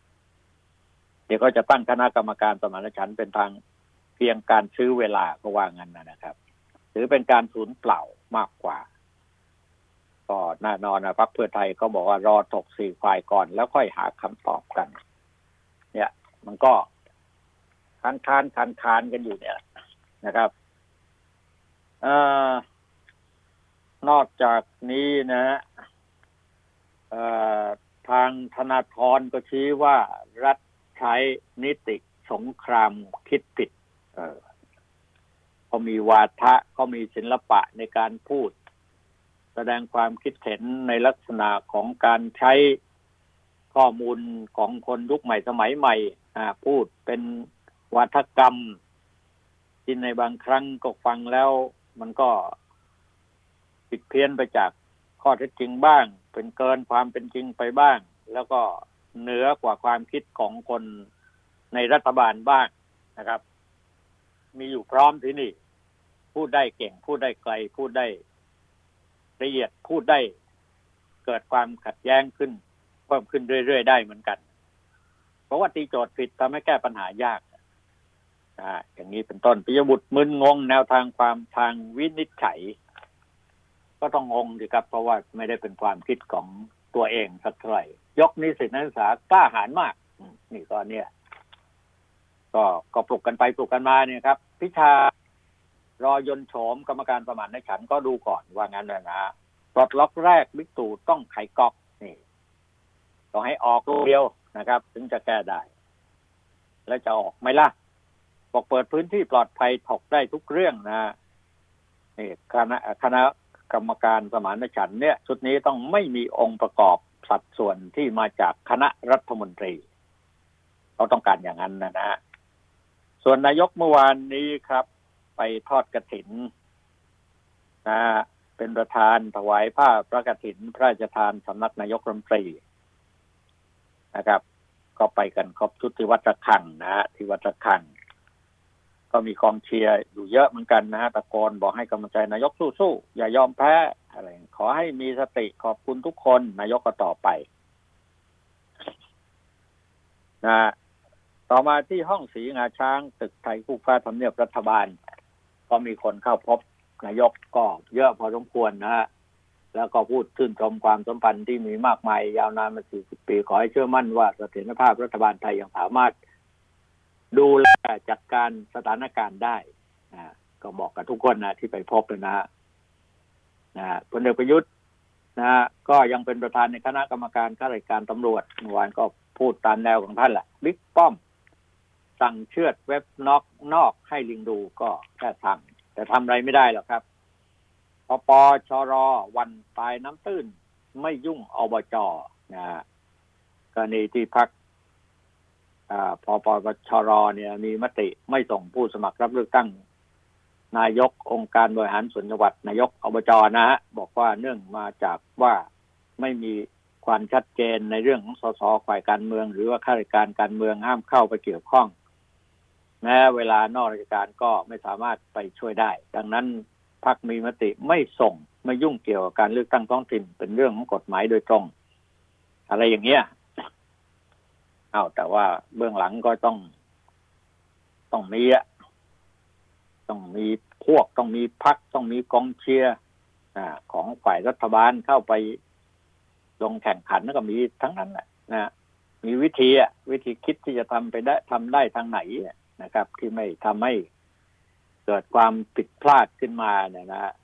เดี๋ยวก็จะตั้งคณะกรรมการสมานฉันท์เป็นทางเพียงการซื้อเวลาก็ว่างั้นนะครับถือเป็นการสูญเปล่ามากกว่า ก็แน่นอนนะพรรคเพื่อไทยเขาบอกว่ารอถกสี่ฝ่ายก่อน แล้วค่อยหาคำตอบกัน เนี่ย มันก็ค้านค้านคานคานกันอยู่เนี่ยนะครับอนอกจากนี้นะทางธนาธรก็ชี้ว่ารัฐใช้นิติสงครามคิดผิดเขามีวาทะเขามีศิลปะในการพูด แสดงความคิดเห็นในลักษณะของการใช้ข้อมูลของคนยุคใหม่สมัยใหม่พูดเป็นวัฒกรรมที่ในบางครั้งก็ฟังแล้วมันก็ผิดเพี้ยนไปจากข้อเท็จจริงบ้าง เป็นเกินความเป็นจริงไปบ้าง แล้วก็เหนือกว่าความคิดของคนในรัฐบาลบ้างนะครับ มีอยู่พร้อมที่นี่ พูดได้เก่ง พูดได้ไกล พูดได้ ละเอียดพูดได้เกิดความขัดแย้งขึ้นเพิ่มขึ้นเรื่อยๆได้เหมือนกัน เพราะว่าตีโจทย์ผิดทำให้แก้ปัญหายากอ่าอย่างนี้เป็นต้นปิยบุตรมึนงงแนวทางความทางวินิจฉัย ก็ต้องงงดีครับ เพราะว่าไม่ได้เป็นความคิดของตัวเองสักเท่าไหร่ยกนิสิตนักศึกษากล้าหาญมากนี่ก็เนี่ย ก็ก็ปลุกกันไปปลุกกันมาเนี่ยครับ พิชา รอยนโฉมกรรมการประมาณในฉันก็ดูก่อนว่างั้นนะนะปลดล็อกแรกบิ๊กตู่ต้องไขก๊อกนี่ต้องให้ออกลูกเดียวนะครับ ถึงจะแก้ได้ แล้วจะออกไหมล่ะบอกเปิดพื้นที่ปลอดภัยถกได้ทุกเรื่องนะนี่คณะคณะกรรมการสมานฉันเนี่ย ชุดนี้ต้องไม่มีองค์ประกอบสัดส่วนที่มาจากคณะรัฐมนตรีเราต้องการอย่างนั้นนะนะส่วนนายกเมื่อวานนี้ครับ ไปทอดกระถินนะเป็นประธานถวายผ้าพระกฐิน พระราชทานสำนักนายกรัฐมนตรีนะครับ ก็ไปกันครบชุดที่วัดระฆังนะฮะที่วัดระฆัง ก็มีกองเชียร์อยู่เยอะเหมือนกันนะฮะตะโกนบอกให้กำลังใจนายกสู้ๆอย่ายอมแพ้อะไรขอให้มีสติขอบคุณทุกคนนายกก็ต่อไปนะต่อมาที่ห้องสีงาช้างตึกไทยคู่ฟ้าทำเนียบรัฐบาล ก็มีคนเข้าพบนายกก็เยอะพอสมควรนะฮะแล้วก็พูดชื่นชมความสัมพันธ์ที่มีมากมาย ยาวนานมา 40 ปี ขอให้เชื่อมั่นว่าเสถียรภาพรัฐบาลไทยยังสามารถ ดูแลจัดการสถานการณ์ได้นะก็บอกกับทุกคนนะที่ไปพบเลยนะนะพลเอกประยุทธ์นะก็ยังเป็นประธานในคณะกรรมการข้าราชการตำรวจเมื่อวานก็พูดตามแนวของท่านแหละบิ๊กป้อม สั่งเชือดเว็บนอกนอกให้ลิงดูก็แค่ทำแต่ทำอะไรไม่ได้หรอกครับปปชรวันตายน้ำตื้น ไม่ยุ่งอบจนะกรณีที่พักพอปปชรเนี่ย มีมติไม่ส่งผู้สมัครรับเลือกตั้ง นายกองค์การบริหารส่วนจังหวัดนายกอบจนะฮะบอกว่าเนื่องมาจากว่าไม่มีความชัดเจนในเรื่องของสสฝ่ายการเมือง หรือว่าข้าราชการการเมืองห้ามเข้าไปเกี่ยวข้อง แม้เวลานอกราชการก็ไม่สามารถไปช่วยได้ ดังนั้นพักมีมติไม่ส่งไม่ยุ่งเกี่ยวกับการเลือกตั้งท้องถิ่นเป็นเรื่องของกฎหมายโดยตรง อะไรอย่างเงี้ยเอ้าแต่ว่าเบื้องหลังก็ต้อง ต้องมีอะต้องมีพวกต้องมีพักต้องมีกองเชียร์ของฝ่ายรัฐบาลเข้าไปลงแข่งขันก็มีทั้งนั้นแหละนะมีวิธีอะวิธีคิดที่จะทำไปได้ทำได้ทางไหน นะครับ ที่ไม่ทำให้เกิดความผิดพลาดขึ้นมาเนี่ยนะ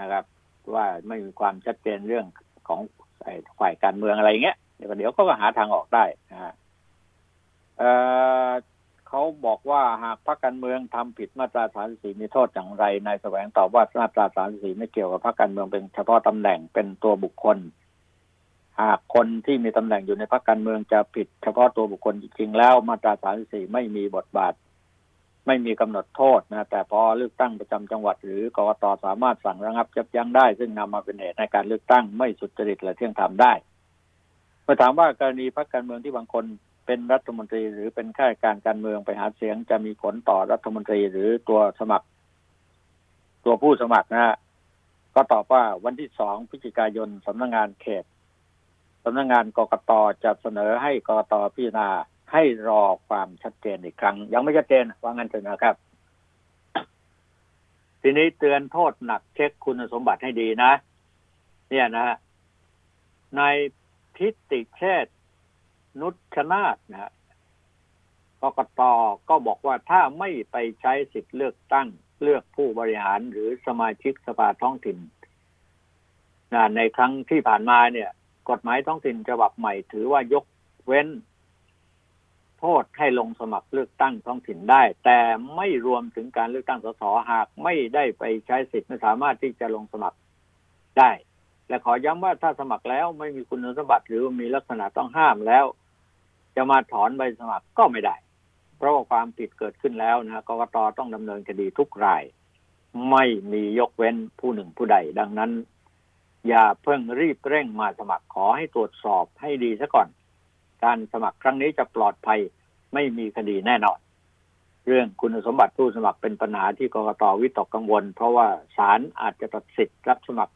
นะครับ ว่าไม่มีความชัดเจนเรื่องของฝ่ายการเมืองอะไรเงี้ยเดี๋ยวเดี๋ยวก็หาทางออกได้นะฮะเขาบอกว่าหากพรรคการเมืองทำผิดมาตราสามสี่มีโทษอย่างไรนายแสวงตอบว่ามาตราสามสี่ไม่เกี่ยวกับพรรคการเมืองเป็นเฉพาะตำแหน่งเป็นตัวบุคคล หากคนที่มีตำแหน่งอยู่ในพรรคการเมืองจะผิดเฉพาะตัวบุคคลจริงๆแล้วมาตราสามสี่ไม่มีบทบาท ไม่มีกำหนดโทษนะแต่พอเลือกตั้งประจำจังหวัด หรือกรกตสามารถสั่งระงับจับยั้งได้ ซึ่งนำมาเป็นเหตุในการเลือกตั้งไม่สุจริตและเที่ยงธรรมได้เมื่อถามว่ากรณีพรรคการเมืองที่บางคนเป็นรัฐมนตรี หรือเป็นข้าราชการการเมืองไปหาเสียงจะมีผลต่อรัฐมนตรีหรือตัวสมัคร ตัวผู้สมัครนะฮะก็ตอบว่าวันที่สองพฤศจิกายนสำนักงงานเขต สำนักงงานกกตจะเสนอให้กกตพิจารณาให้รอความชัดเจนอีกครั้ง ยังไม่ชัดเจนว่างั้นเถอะนะครับ ทีนี้เตือนโทษหนักเช็คคุณสมบัติให้ดีนะ เนี่ยนะฮะในทิติเชษนุชนาธนะกกตก็บอกว่าถ้าไม่ไปใช้สิทธิ์เลือกตั้งเลือกผู้บริหารหรือสมาชิกสภาท้องถิ่นนะในครั้งที่ผ่านมาเนี่ย กฎหมายท้องถิ่นฉบับใหม่ถือว่ายกเว้น โทษให้ลงสมัครเลือกตั้งท้องถิ่นได้ แต่ไม่รวมถึงการเลือกตั้งสสหากไม่ได้ไปใช้สิทธิ์ไม่สามารถที่จะลงสมัครได้ และขอย้ำว่าถ้าสมัครแล้วไม่มีคุณสมบัติหรือมีลักษณะต้องห้ามแล้ว จะมาถอนใบสมัครก็ไม่ได้ เพราะว่าความผิดเกิดขึ้นแล้วนะกรกตต้องดำเนินคดีทุกราย ไม่มียกเว้นผู้หนึ่งผู้ใดดังนั้น อย่าเพิ่งรีบเร่งมาสมัครขอให้ตรวจสอบให้ดีซะก่อน การสมัครครั้งนี้จะปลอดภัยไม่มีคดีแน่นอน เรื่องคุณสมบัติผู้สมัครเป็นปัญหาที่กรกตวิตกกังวล เพราะว่าศาลอาจจะตัดสิทธิ์รับสมัคร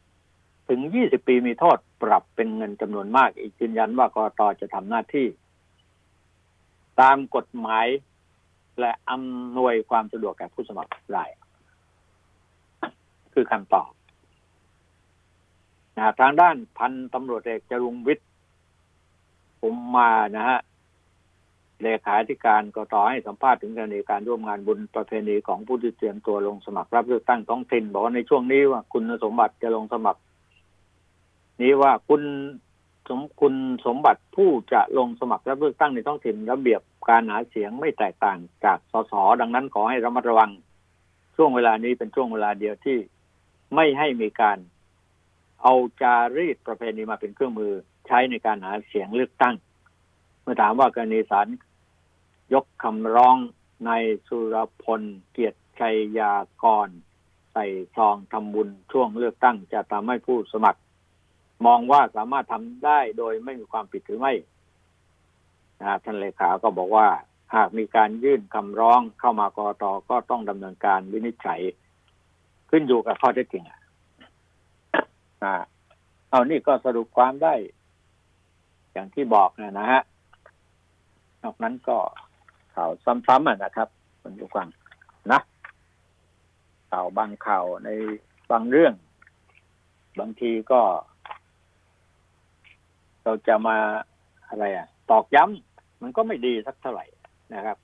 ถึง 20 ปีมีโทษปรับเป็นเงินจำนวนมาก อีกยืนยันว่ากรกตจะทำหน้าที่ ตามกฎหมายและอำนวยความสะดวกแก่ผู้สมัครราย คือคำตอบ ทางด้านพันตำรวจเอกจรุงวิทย์ผมมานะฮะเลขาธิการกตให้สัมภาษณ์ถึงกรณีการร่วมงานบุญประเพณีของผู้ที่เตรียมตัวลงสมัครรับเลือกตั้งท้องถิ่นบอกว่าในช่วงนี้ว่าคุณสมบัติจะลงสมัคร นี้ว่าคุณสมคุณสมบัติผู้จะลงสมัครรับเลือกตั้งในท้องถิ่นระเบียบการหาเสียงไม่แตกต่างจากสสดังนั้นขอให้ระมัดระวัง ช่วงเวลานี้เป็นช่วงเวลาเดียวที่ไม่ให้มีการ เอาจารีตประเพณีมาเป็นเครื่องมือใช้ในการหาเสียงเลือกตั้ง เมื่อถามว่ากรณีสารยกคำร้องในสุรพลเกียรติชัยยากร ใส่ซองทำบุญช่วงเลือกตั้ง จะทำให้ผู้สมัคร มองว่าสามารถทำได้โดยไม่มีความผิดหรือไม่ท่านเลขาก็บอกว่า หากมีการยื่นคำร้องเข้ามากรตก็ต้องดำเนินการวินิจฉัย ขึ้นอยู่กับข้อเท็จจริงอ่าเอานี่ก็สรุปความได้ อย่างที่บอกนะนะฮะนอกนั้นก็ข่าวซ้ำๆอะนะครับคุณผู้ฟังนะข่าวบางข่าวในบางเรื่อง บางทีก็ เราจะมาอะไรอะ ตอกย้ำมันก็ไม่ดีสักเท่าไหร่นะครับ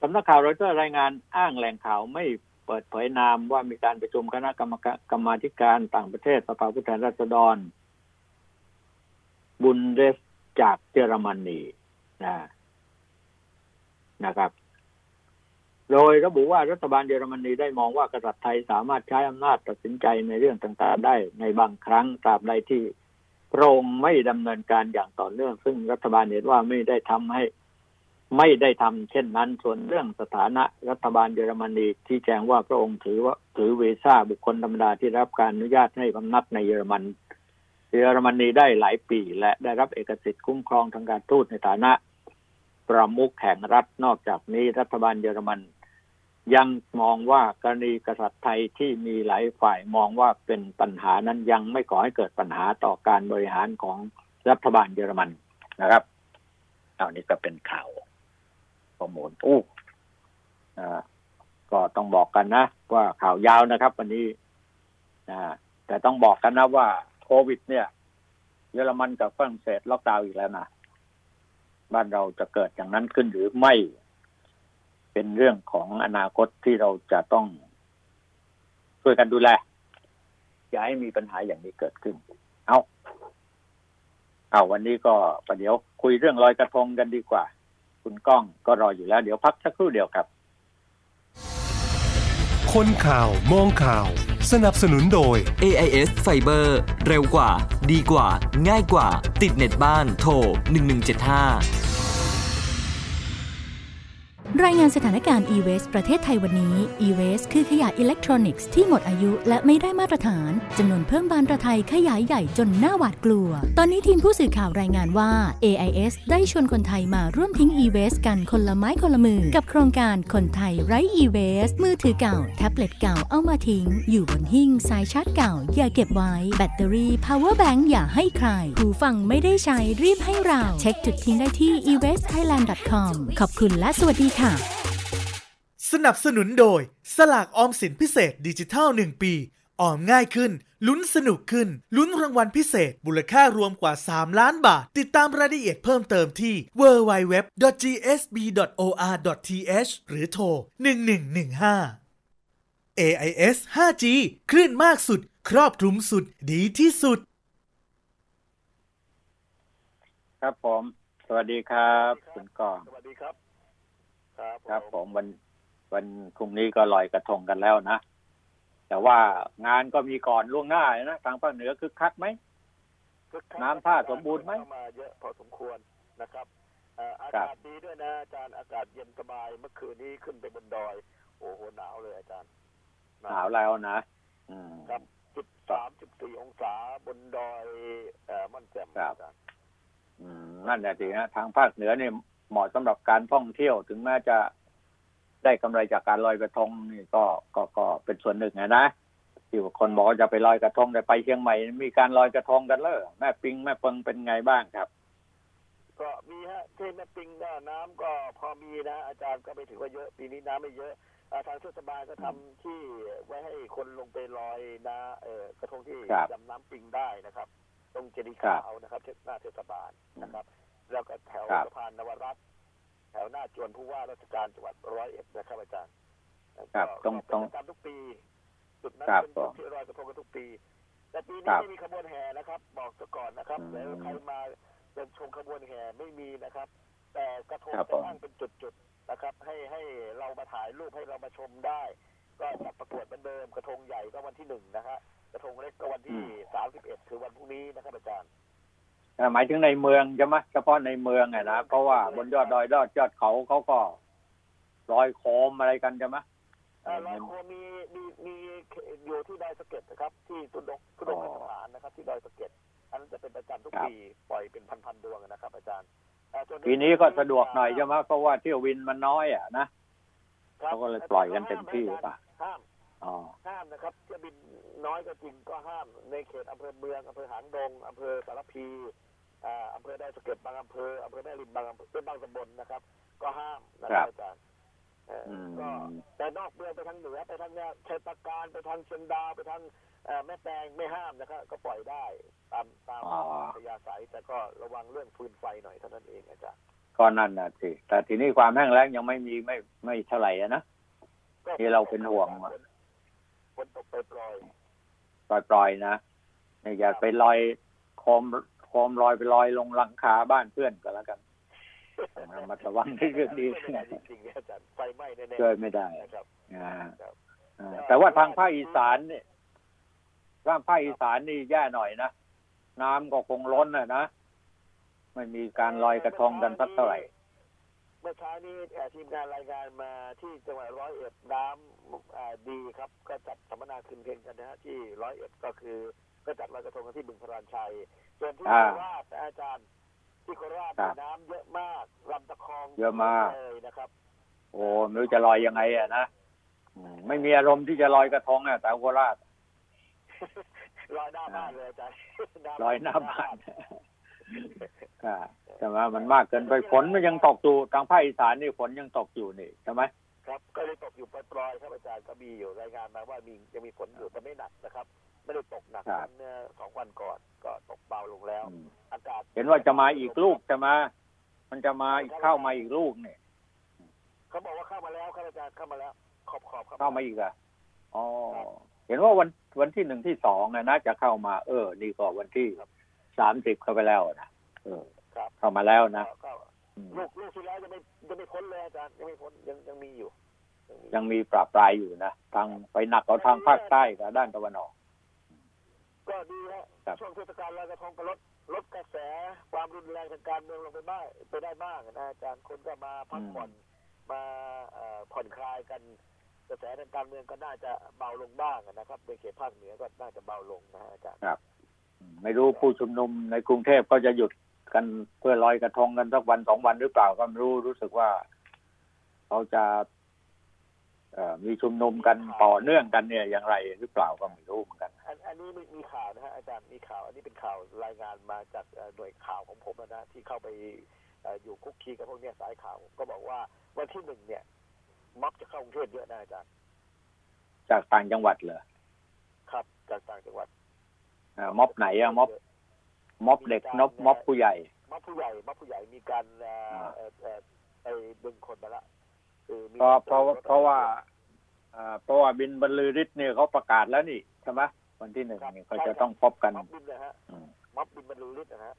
สำนักข่าวเราก็รายงานอ้างแหล่งข่าวไม่ เปิดเผยนามว่ามีการประชุมคณะกรรมการรมาการต่างประเทศสภาผู้แทนราษฎร บุนเดสจากเยอรมนีนะนะครับ โดยระบุว่ารัฐบาลเยอรมนีได้มองว่ากษัตริย์ไทยสามารถใช้อำนาจตัดสินใจในเรื่องต่างๆ ได้ในบางครั้งตราบใดที่พระองค์ไม่ดำเนินการอย่างต่อเนื่อง ซึ่งรัฐบาลเห็นว่าไม่ได้ทำให้ ไม่ได้ทำเช่นนั้น ส่วนเรื่องสถานะรัฐบาลเยอรมนีที่แจ้งว่าพระองค์ถือว่าถือวีซ่าบุคคลธรรมดาที่รับการอนุญาตให้บำนักในเยอรมันเยอรมนีได้หลายปี และได้รับเอกสิทธิ์คุ้มครองทางการทูตในฐานะ ประมุขแห่งรัฐนอกจากนี้รัฐบาลเยอรมัน ยังมองว่ากรณีกษัตริย์ไทยที่มีหลายฝ่ายมองว่าเป็นปัญหานั้นยังไม่ก่อให้เกิดปัญหาต่อการบริหารของรัฐบาลเยอรมันนะครับเอานี้ก็เป็นข่าว ข้อมูลอู้อ่าก็ต้องบอกกันนะ ว่าข่าวยาวนะครับ วันนี้อ่าแต่ต้องบอกกันนะว่าโควิด เนี่ย เยอรมันกับฝรั่งเศสล็อกดาวน์อีกแล้วนะบ้านเราจะเกิดอย่างนั้นขึ้นหรือไม่เป็นเรื่องของอนาคตที่เราจะต้องช่วยกันดูแล อย่าให้มีปัญหาอย่างนี้เกิดขึ้น เอาเอาวันนี้ก็ประเดี๋ยวคุยเรื่องลอยกระทงกันดีกว่า คุณก้องก็รออยู่แล้ว เดี๋ยวพักสักครู่เดียวครับ คนข่าวมองข่าว สนับสนุนโดย AIS Fiber เร็วกว่า ดีกว่า ง่ายกว่า ติดเน็ตบ้านโทร1175 รายงานสถานการณ์ e-waste ประเทศไทยวันนี้ e-waste คือขยะอิเล็กทรอนิกส์ที่หมดอายุและไม่ได้มาตรฐานจำนวนเพิ่มบานระไทยขยายใหญ่จนหน้าหวาดกลัว ตอนนี้ทีมผู้สื่อข่าวรายงานว่า AIS ได้ชวนคนไทยมาร่วมทิ้ง e-waste กันคนละไม้คนละมือ กับโครงการคนไทยไร้ e-waste มือถือเก่า แท็บเล็ตเก่าเอามาทิ้ง อยู่บนหิ้งสายชาร์จเก่า อย่าเก็บไว้ แบตเตอรี่ power bank อย่าให้ใครหูฟังไม่ได้ใช้รีบให้เรา เช็คจุดทิ้งได้ที่ e-wastethailand.com ขอบคุณและสวัสดีค่ะสนับสนุนโดย สลากออมสินพิเศษดิจิทัล 1 ปี ออมง่ายขึ้น ลุ้นสนุกขึ้น ลุ้นรางวัลพิเศษมูลค่ารวมกว่า 3 ล้านบาท ติดตามรายละเอียดเพิ่มเติมที่ www.gsb.or.th หรือโทร 1115 AIS 5G คลื่นมากสุด ครอบคลุมสุดดีที่สุด ครับผม สวัสดีครับ คุณก้อง สวัสดีครับ ครับครับผมวันวันพรุ่งนี้ก็ลอยกระทงกันแล้วนะ แต่ว่างานก็มีก่อนล่วงหน้านะทางภาคเหนือคึกคักไหมคึกคักน้ำท่าสมบูรณ์ไหมเข้ามาเยอะพอสมควรนะครับเอ่ออาครักาบศดีด้วยนะอาจารย์อากาศเย็นสบายเมื่อคืนนี้ขึ้นไปบนดอย โอ้โหหนาวเลยอาจารย์หนาวแล้วนะอืมครับสิบสามสิบสี่องศาบนดอยเอ่อม่อนแจ่มครับอาจารย์อืมนั่นแหละสินะทางภาคเหนือเนี่ย เหมาะสำหรับการท่องเที่ยวถึงแม้จะได้กำไรจากการลอยกระทงนี่ก็ก็ก็เป็นส่วนหนึ่งนะนะที่ว่าคนบอกว่าจะไปลอยกระทงแต่ไปเชียงใหม่ มีการลอยกระทงกันเลยแม่ปิงแม่เปิงเป็นไงบ้างครับ ก็มีฮะที่แม่ปิงก็น้ำก็พอมีนะ อาจารย์ก็ไม่ถือว่าเยอะปีนี้น้ำไม่เยอะอ่าทางเทศบาลก็ทำที่ไว้ให้คนลงไปลอยนะเออกระทงที่ครับดำน้ำปิงได้นะครับ ตรงเจดีย์ครัขาบวนะครับหน้าเทศบาลนะครับ แล้วก็แถวครับ สะพานนวรัตน์แถวหน้าจวนผู้ว่าราชการจังหวัดร้อยเอ็ดนะครับอาจารย์ครับก็ตรงตรงเป็นประจำทุกปีจุดนั้นครับเป็นจุดผมที่ลอยกระทงกันทุกปี แต่ปีคนี้รับไม่มีขบวนแห่นะครับ บอกซะก่อนนะครับอืมแล้วใครมาจะชมขบวนแห่ไม่มีนะครับ แต่กระทงครับจะผมตั้งเป็นจุดๆนะครับ ให้ให้เรามาถ่ายรูปให้เรามาชมได้ ก็จัดประกวดเหมือนเดิมกระทงใหญ่ก็วันที่หนึ่งนะฮะกระทงเล็กก็วันที่สามสิบเอ็ดคือวันพรุ่งนี้นะครับอาจารย์เอ่อ หมายถึงในเมืองใช่ไหมเฉพาะในเมืองไงนะเพราะว่าบนยอดดอยยอดยอดเขาเขาก็ลอยโคมอะไรกันใช่ไหมเอ่อลอยโคมมีมีมีอยู่ที่ดอยสะเก็ดนะครับ ที่ตุดงตุดงสถานนะครับ ที่ดอยสะเก็ดอันนั้นจะเป็นประจำทุกครับปีปล่อยเป็นพันๆดวงนะครับ อาจารย์เอ่อส่วปีนี้ก็สะดวกหน่อยใช่ไหมเพราะว่าเที่ยววินมันน้อยอะนะครับเขาก็เลยปล่อยกันเต็มที่หรือเปล่าห้ามอ๋อห้ามนะครับเที่ยวบินน้อยก็จริงก็ห้ามในเขตอำเภอเมืองอำเภอหางดงอำเภอสารพี อ่าอำเภอได้สะเก็ดบางอำเภออำเภอแม่ริมบางอำเภอเป็นบางตำบลนะครับ ก็ห้ามนะครับอาจารย์เอ่อออืมก็แต่นอกเมืองไปทางเหนือไปทางเนี่ยชัยปราการไปทางเชียงดาวไปทางเอ่อแม่แตงไม่ห้ามนะครับ ก็ปล่อยได้ตามตามอ๋อพยาสายแต่ก็ระวังเรื่องฟืนไฟหน่อยเท่านั้นเองอาจารย์ก็นั่นนะสิแต่ทีนี้ความแห้งแล้งยังไม่มีไม่ไม่เท่าไหร่อะนะก็ที่เราเป็นห่วงฝนฝนตกไปปล่อยปล่อยๆนะอย่าไปลอยโคม โคมลอยไปลอยลงหลังคาบ้านเพื่อนก็แล้วกันมัดระวังในเรื่องนี้ช่วยไม่ได้จริงๆอาจารย์ไฟไหม้แน่ๆช่วยไม่ได้นะครับแต่ว่าทางภาคอีสานเนี่ยทางภาคอีสานนี่แย่หน่อยนะน้ำก็คงล้นนะนะไม่มีการลอยกระทงกันสักเท่าไหร่เมื่อเช้านี้ทีมงานรายงานมาที่จังหวัดร้อยเอ็ดน้ำอ่าดีครับ ก็จัดสัมมนาคืนเพลงกันนะฮะที่ร้อยเอ็ดก็คือ ก็จัดลอยกระทงกันที่บึงพรานชัย ส่วนที่โคอ่าราชอาจารย์ที่โคราชครับ น้ำเยอะมากลำตะคองเยอะมาก เลยนะครับ โอ้ไม่รู้จะลอยยังไงอะนะอืมไม่มีอารมณ์ที่จะลอยกระทงอะแต่โคราช ลอยหน้าบ้านเลยอาจารย์ลอยหน้าบ้านอ่าใช่ไหมมันมากเกินไปฝนมันยังตกอยู่ทางภาคอีสานนี่ฝนยังตกอยู่นี่ใช่ไหมครับ ก็เลยตกอยู่ปล่อยๆครับอาจารย์ก็มีอยู่รายงานมาว่ามียังมีฝนอยู่แต่ไม่หนักนะครับ ไม่ได้ตกหนักครับเหมือนเมื่อสองวันก่อนก็ตกเบาลงแล้ว อืมอากาศเห็นว่าจะมาอีกลูกจะมา มันจะมาอีกเข้ามาอีกลูกเนี่ย เขาบอกว่าเข้ามาแล้วครับอาจารย์เข้ามาแล้ว ขอบขอบๆเข้ามาอีกอะอ๋อ เห็นว่าวันวันที่หนึ่งที่สองนะน่าจะเข้ามา เออ นี่ก็วันที่สามสิบเข้าไปแล้วนะ เออ ครับเข้ามาแล้วนะก็อืมลูกลูกที่แล้วยังไม่ยังไม่พ้นเลยอาจารย์ยังไม่พ้นยังยังมีอยู่ยังมีปราบปรายอยู่นะ ทางไปหนักเอาทางภาคใต้กับด้านตะวันออก ก็ดีฮะครับ ช่วงเทศกาลลอยกระทงก็ลดลดกระแสความรุนแรงทางการเมืองลงไปบ้างไปได้บ้างนะอาจารย์คนก็มาพักผ่อนมาเอ่อผ่อนคลายกัน กระแสทางการเมืองก็น่าจะเบาลงบ้างนะครับในเขตภาคเหนือก็น่าจะเบาลงนะฮะอาจารย์ อืมไม่รู้ผู้ชุมนุมในกรุงเทพก็จะหยุดกันเพื่อลอยกระทงกันสักวันสองวันหรือเปล่าก็ไม่รู้รู้สึกว่าเขาจะ เอ่อมีชุมนุมกันต่อเนื่องกันเนี่ยอย่างไรหรือเปล่าก็ไม่รู้เหมือนกัน อันอันนี้มีมีข่าวนะฮะอาจารย์มีข่าว อันนี้เป็นข่าวรายงานมาจากเอ่อหน่วยข่าวของผมนะที่เข้าไปเอ่ออยู่คุกคีกับพวกเนี้ยสายข่าวก็บอกว่าวันที่หนึ่งเนี่ย ม็อบจะเข้ากรุงเทพเยอะนะอาจารย์ จากต่างจังหวัดเหรอครับ จากต่างจังหวัดอ่าม็อบไหนอะม็อบม็อบเด็กนบม็อบผู้ใหญ่ม็อบผู้ใหญ่ม็อบผู้ใหญ่มีการเอ่ออ่าเอ่อเอ่อไปดึงคนมาละคือมีเพราะเพราะว่าเพราะว่าอ่าเพราะว่าบินบรรลือฤทธิ์เนี่ยเขาประกาศแล้วนี่ใช่ไหม วันที่หนึ่งเนี่ยเขาจะต้องพบกันม็อบบินนะฮะอืมม็อบบินบรรลือฤทธิ์นะฮะ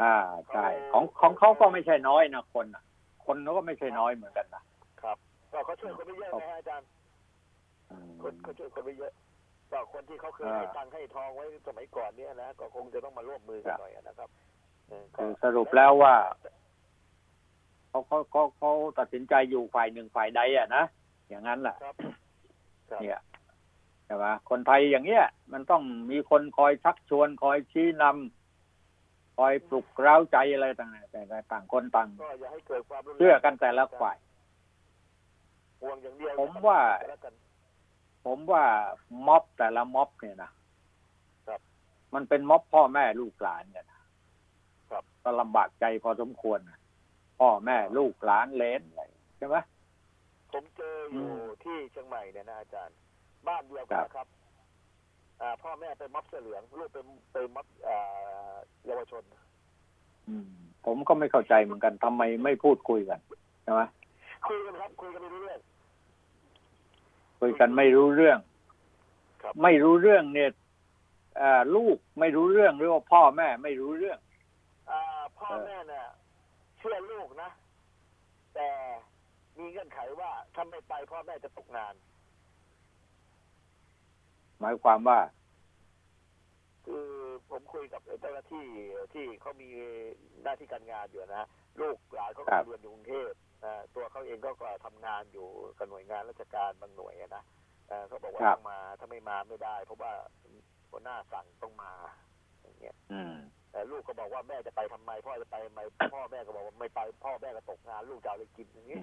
อ่าใช่ของของเขาก็ไม่ใช่น้อยนะคนน่ะคนเขาก็ไม่ใช่น้อยเหมือนกันนะครับก็เขาช่วยคนไม่เยอะนะฮะอาจารย์อืมคนเขาช่วยคนไม่เยอะก็คนที่เขาเคยอ่าให้ตังค์ให้ทองไว้สมัยก่อนเนี่ยนะก็คงจะต้องมาร่วมมือกันหน่อยนะครับเออก็คือสรุปแล้วว่าเขาเขาเขาเขาตัดสินใจอยู่ฝ่ายหนึ่งฝ่ายใดอะนะอย่างนั้นแหละครับครับเนี่ย ใช่ไหมคนไทยอย่างเงี้ย มันต้องมีคนคอยชักชวน คอยชี้นำคอยปลุกเร้าใจอะไรต่างๆแต่ต่างคนต่างก็อย่าให้เกิดความรุนแรงเชื่อกันแต่ละฝ่ายห่วงอย่างเดียวผมว่าแล้วกันผมว่าม็อบแต่ละม็อบเนี่ยนะครับมันเป็นม็อบพ่อแม่ลูกหลานกันนะครับก็ลำบากใจพอสมควรนะพ่อแม่ลูกหลานเลนอะไรใช่ไหมผมเจออยู่อืมที่เชียงใหม่เนี่ยนะอาจารย์ บ้านเดียวกัครันบนะครับอ่าพ่อแม่เป็นม็อบเสื้อเหลืองลูกเป็นเป็นม็อบอ่าเยาวชนอืมผมก็ไม่เข้าใจเหมือนกันทำไมไม่พูดคุยกันใช่ไหมคุยกันครับคุยกันไม่รู้เรื่องคุยกันไม่รู้เรื่องครับไม่รู้เรื่องเนี่ยเอ่อลูกไม่รู้เรื่องหรือว่าพ่อแม่ไม่รู้เรื่องอ่าพ่อเออแม่เนี่ยเชื่อลูกนะ แต่มีเงื่อนไขว่าถ้าไม่ไปพ่อแม่จะตกงาน หมายความว่า คือผมคุยกับเจ้าหน้าที่ที่เขามีหน้าที่การงานอยู่นะฮะลูกหลานเขาครัก็บเรียนอยู่กรุงเทพอ่าตัวเขาเองก็ก็ทำงานอยู่กับหน่วยงานราชการบางหน่วยอะนะเอ่อเขาบอกว่าต้องมาถ้าไม่มาไม่ได้ เพราะว่าหัวหน้าสั่งต้องมา อย่างเงี้ยอืมแต่ลูกก็บอกว่าแม่จะไปทำไม พ่อจะไปทำไมพ่อแม่ก็บอกว่าไม่ไปพ่อแม่ก็ตกงานลูกจะเอาอะไรกินอย่างงี้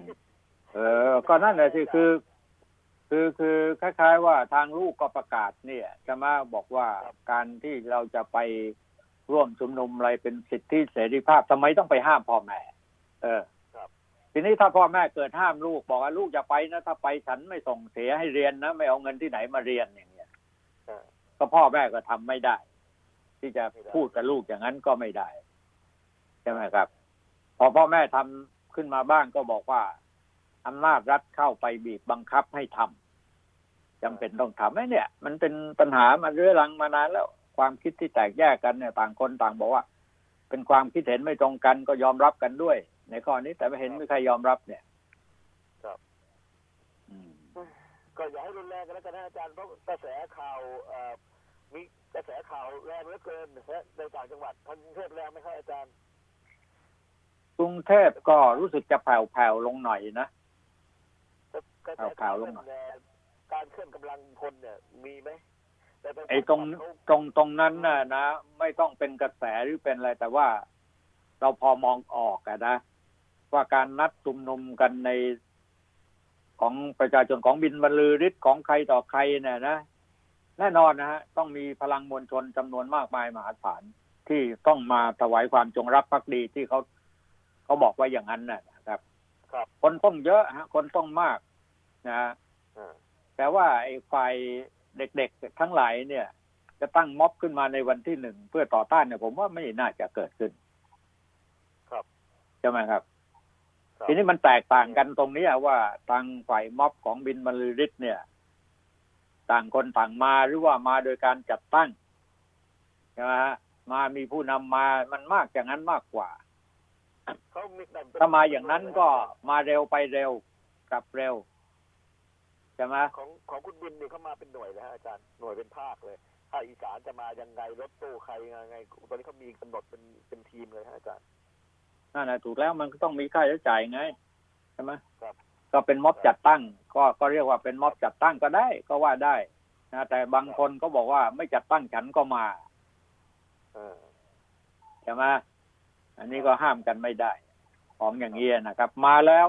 เออ ก็นั่นแหละสิคือ คือคือคล้าย ๆ ว่าทางลูกก็ประกาศเนี่ยจะมาบอกว่าการที่เราจะไปร่วมชุมนุมอะไรเป็นสิทธิเสรีภาพทำไมต้องไปห้ามพ่อแม่ เออครับทีนี้ถ้าพ่อแม่เกิดห้ามลูกบอกว่าลูกอย่าไปนะถ้าไปฉันไม่ส่งเสียให้เรียนนะไม่เอาเงินที่ไหนมาเรียนอย่างเงี้ยเออก็พ่อแม่ก็ทำไม่ได้ ที่จะพูดกับลูกอย่างนั้นก็ไม่ได้ใช่ไหมครับ พอพ่อแม่ทำขึ้นมาบ้างก็บอกว่า อำนาจรัฐเข้าไปบีบบังคับให้ทำจำเป็นต้องทำไอ้เนี่ย มันเป็นปัญหามันเรื้อรังมานานแล้วความคิดที่แตกแยกกันเนี่ย ต่างคนต่างบอกว่า เป็นความคิดเห็นไม่ตรงกันก็ยอมรับกันด้วย ในข้อนี้แต่ไม่เห็นมีใครยอมรับเนี่ยครับอืมก็อย่าให้รุนแรงกันแล้วกันนะอาจารย์เพราะกระแสข่าวเอ่อมีกระแสข่าวแรงเหลือเกินนะฮะในต่างจังหวัดทางกรุงเทพแรงไหมครับอาจารย์กรุงเทพก็รู้สึกจะแผ่วๆลงหน่อยนะ กระแสข่าวๆลงหน่อยเรื่องการเคลื่อนกำลังพลเนี่ย มีไหมแต่เป็นไอ้ตรงเขาตรงตรงนั้นน่ะนะ ไม่ต้องเป็นกระแสหรือเป็นอะไร แต่ว่าเราพอมองออกอะนะว่าการนัดชุมนุมกันในของประชาชนของบินบรรลือฤทธิ์ของใครต่อใครเนี่ยนะแน่นอนนะฮะต้องมีพลังมวลชนจำนวนมากมายมหาศาลที่ต้องมาถวายความจงรักภักดีที่เขาเขาบอกว่าอย่างนั้นนะนะครับ ครับ คนต้องเยอะฮะ คนต้องมาก นะฮะอ่าแต่ว่าไอ้ฝ่ายเด็กๆทั้งหลายเนี่ย จะตั้งม็อบขึ้นมาในวันที่หนึ่งเพื่อต่อต้านเนี่ย ผมว่าไม่น่าจะเกิดขึ้น ครับใช่ไหมครับครับทีนี้มันแตกต่างกันตรงเนี้ยว่าทางฝ่ายม็อบของบินบรรลือฤทธิ์เนี่ย ต่างคนต่างมาหรือว่ามาโดยการจัดตั้งใช่ไหมฮะมามีผู้นำมามันมากอย่างนั้นมากกว่าเขามีแต่เป็นถ้ามาอย่างนั้นก็มาเร็วไปเร็วกลับเร็วใช่ไหมของของคุณบินนี่เขามาเป็นหน่วยเลยฮะอาจารย์หน่วยเป็นภาคเลยภาคอีสานจะมายังไงรถตู้ใครยังไงตอนนี้เขามีกำหนดเป็นเป็นทีมเลยฮะอาจารย์นั่นแหละถูกแล้วมันก็ต้องมีค่าใช้จ่ายไงใช่ไหมครับ ก็เป็นม็อบจัดตั้ง ก็ก็เรียกว่าเป็นม็อบจัดตั้งก็ได้ ก็ว่าได้นะแต่บางคนก็บอกว่าไม่จัดตั้งฉันก็มาเออใช่ไหมอันนี้ก็ห้ามกันไม่ได้ ของอย่างนี้นะครับ มาแล้ว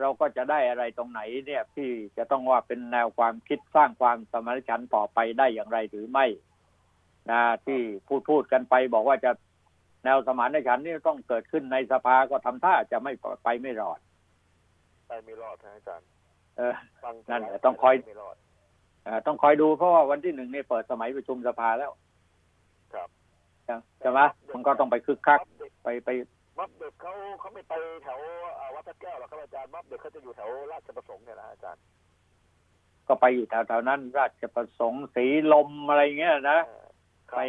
เราก็จะได้อะไรตรงไหนเนี่ยที่จะต้องว่าเป็นแนวความคิดสร้างความสมานฉันท์ต่อไปได้อย่างไรหรือไม่นะที่พูดพูดกันไป บอกว่าจะแนวสมานฉันท์นี่ต้องเกิดขึ้นในสภาก็ทำท่าจะไม่ไปไม่รอดไปไม่รอดนะอาจารย์เออฟังนั่นแหละต้องคอยไม่รอดเอ่อต้องคอยดูเพราะว่าวันที่หนึ่งนี่เปิดสมัยประชุมสภาแล้ว ครับใช่ไหมมันก็ต้องไปคึกคักม็อบเด็กไปไป ม็อบเด็กเขาเขาไม่ไปแถวเอ่อวัดพระแก้วหรอกครับอาจารย์ม็อบเด็กเขาจะอยู่แถวราชประสงค์เนี่ยนะอาจารย์ ก็ไปอยู่แถวๆนั้น ราชประสงค์สีลมอะไรเงี้ยนะเออครับไป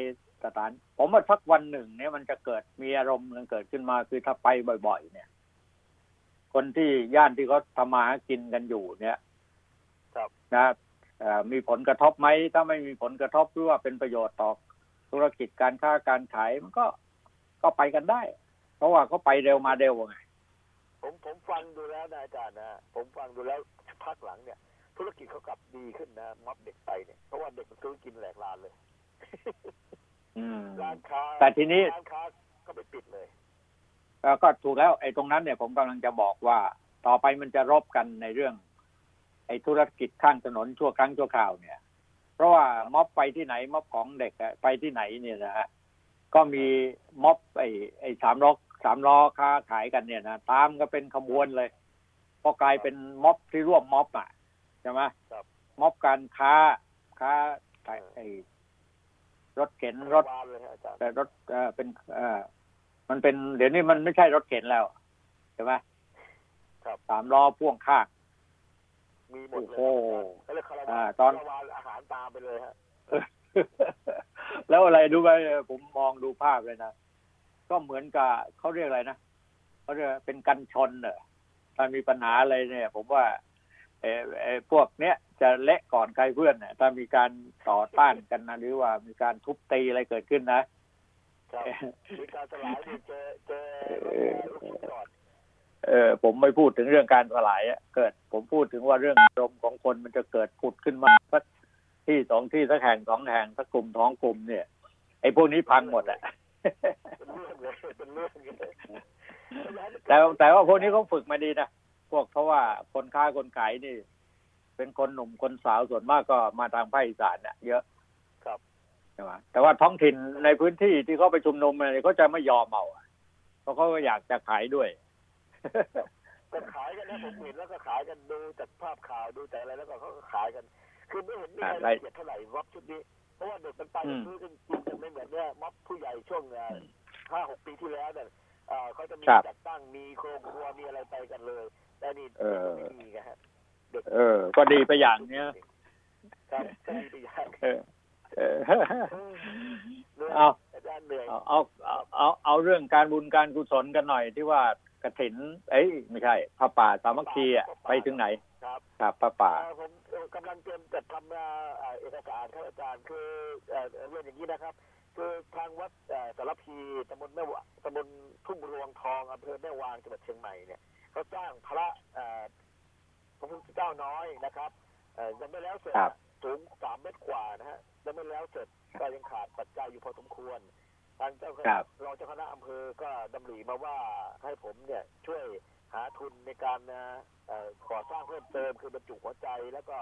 สถาน ผมว่าสักวันหนึ่ง เนี่ยมันจะเกิดมีอารมณ์มันเกิดขึ้นมาคือถ้าไปบ่อย ๆ เนี่ย คนที่ย่านที่เขาทำมาหากินกันอยู่เนี่ยครับนะเอ่อมีผลกระทบไหมถ้าไม่มีผลกระทบหรือว่าเป็นประโยชน์ต่อธุรกิจการค้าการขายมันก็ก็ไปกันได้ เพราะว่าเขาไปเร็วมาเร็วไงผมผมฟังดูแล้วนะอาจารย์นะผมฟังดูแล้วพักหลังเนี่ย ธุรกิจเขากลับดีขึ้นนะม็อบเด็กไปเนี่ยเพราะว่าเด็กมันซื้อกินแหลกลานเลยอืมร้านค้าแต่ทีนี้ร้านค้าก็ไปปิดเลยเอ่อก็ถูกแล้วไอ้ตรงนั้นเนี่ยผมกำลังจะบอกว่าต่อไปมันจะรบกันในเรื่อง ไอ้ธุรกิจข้างถนนชั่วครั้งชั่วคราวเนี่ย เพราะว่าม็อบไปที่ไหนม็อบของเด็กอะไปที่ไหนเนี่ยนะฮะก็มีม็อบไอ้ไอ้สามล้อ สามล้อค้าขายกันเนี่ยนะตามก็เป็นขบวนเลยพอกลายเป็นม็อบที่ร่วมม็อบอะใช่ไหมครับม็อบการค้าค้าขายไอ้รถเข็นรถวานเลยฮะอาจารย์แต่รถเออเป็นเออมันเป็นเดี๋ยวนี้มันไม่ใช่รถเข็นแล้วใช่ไหมครับสามล้อพ่วงข้างมีหมดเลยโอ้โหเขาเรียกคาราวาอ่านตอนคาราวานอาหารตามไปเลยฮะแล้วอะไรดูไปผมมองดูภาพเลยนะ ก็เหมือนกับเขาเรียกอะไรนะเขาเรียกเป็นกันชนเนอะถ้ามีปัญหาอะไรเนี่ย ผมว่าเออเออพวกเนี้ยจะเละก่อนใครเพื่อนเนี่ยถ้ามีการต่อต้านกันนะหรือว่ามีการทุบตีอะไรเกิดขึ้นนะครับมีการสลายนี่เจอเจอลูกชิ้นก่อนเออผมไม่พูดถึงเรื่องการสลายอะเกิด ผมพูดถึงว่าเรื่องอารมณ์ของคนมันจะเกิดผุดขึ้นมาสักที่สองที่สักแห่งสองแห่งสักกลุ่มท้องกลุ่มเนี่ยไอ้พวกนี้พังหมดอะ เป็นเรื่องเลยเป็นเรื่องเลยแต่แต่ว่าพวกนี้เขาฝึกมาดีนะพวกเพราะว่าคนค้าคนขายนี่ เป็นคนหนุ่มคนสาวส่วนมากก็มาทางภาคอีสานเนี่ยเยอะครับใช่ไหมแต่ว่าท้องถิ่นในพื้นที่ที่เขาไปชุมนุมเนี่ยเขาจะไม่ยอมเอาอะเพราะเขาก็อยากจะขายด้วยก็ขายกันนะผมเห็นแล้วก็ขายกันดูจากภาพข่าวดูจากอะไรแล้วก็เขาก็ขายกัน คือไม่เห็นมีอ่ารายรายละเอียดเท่าไหร่ม็อบชุดนี้ เพราะว่าเด็กมันไปอืมซื้อกันจริงกันไม่เหมือนเนี่ยม็อบผู้ใหญ่ช่วงห้าหกปีที่แล้วเนี่ยเอ่อเขาจะมีครับจัดตั้งมีโครงครัวมีอะไรไปกันเลยแต่นี่เออไม่มีไงฮะเด็กเออ ก็ดีไปอย่างเนี้ยครับก็ดีไปอย่างเออเออเหนื่อยเอาอาจารย์เหนื่อยเอาเอาเอาเอาเอาเรื่องการบุญการกุศลกันหน่อยที่ว่ากระถิน เอ้ย ไม่ใช่พระป่าสามัคคีอะไปถึงไหน ครับครับพระป่าเอ่อผมเอ่อกำลังเตรียมจัดทำเอ่อเอ่อเอกสารครับอาจารย์คือเอ่อเรื่องอย่างนี้นะครับ คือทางวัดเอ่อสารพีตำบลแม่วะตำบลทุ่งรวงทองอำเภอแม่วางจังหวัดเชียงใหม่เนี่ยเขาสร้างพระเอ่อพระพุทธเจ้าน้อยนะครับเอ่อยังไม่แล้วเสร็จครับสูงสามเมตรกว่านะฮะยังไม่แล้วเสร็จก็ยังขาดปัจจัยอยู่พอสมควรทางเจ้าคครัณะบรองเจ้าคณะอำเภอก็ดำริมาว่าให้ผมเนี่ยช่วยหาทุนในการนะเอ่อ ก่อสร้างเพิ่มเติมคือบรรจุหัวใจแล้วก็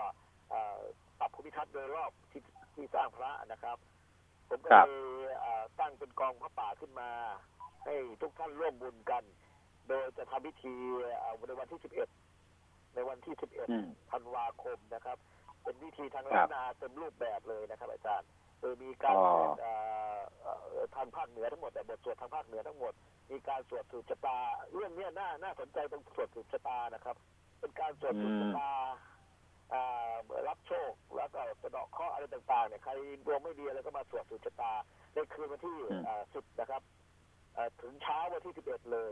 เอ่อปรับภูมิทัศน์โดยรอบที่ที่สร้างพระนะครับผมก็ครัเลบยเอ่อตั้งเป็นกองพระป่าขึ้นมา ให้ทุกท่านร่วมบุญกัน โดยจะทำพิธีเอ่อในวันที่ 11 ในวันที่อืม11 ธันวาคมนะครับ เป็นพิธีทางครัล้าบนนาเต็มรูปแบบเลยนะครับ อาจารย์โดยมีการอ๋อเอ่อเอ่อทางภาคเหนือทั้งหมดแต่บทสวดทางภาคเหนือทั้งหมด มีการสวดสืบชะตา เรื่องเนี้ยน่าน่าสนใจตรงสวดสืบชะตานะครับ เป็นการสวดสืบชะตาอ่ารับโชค แล้วก็สะเดาะเคราะห์อะไรต่างๆเนี่ยใครดวงไม่ดีอะไรก็มาสวดสืบชะตาในคืนวันที่อืมสิบนะครับเอ่อถึงเช้าวันที่สิบเอ็ดเลย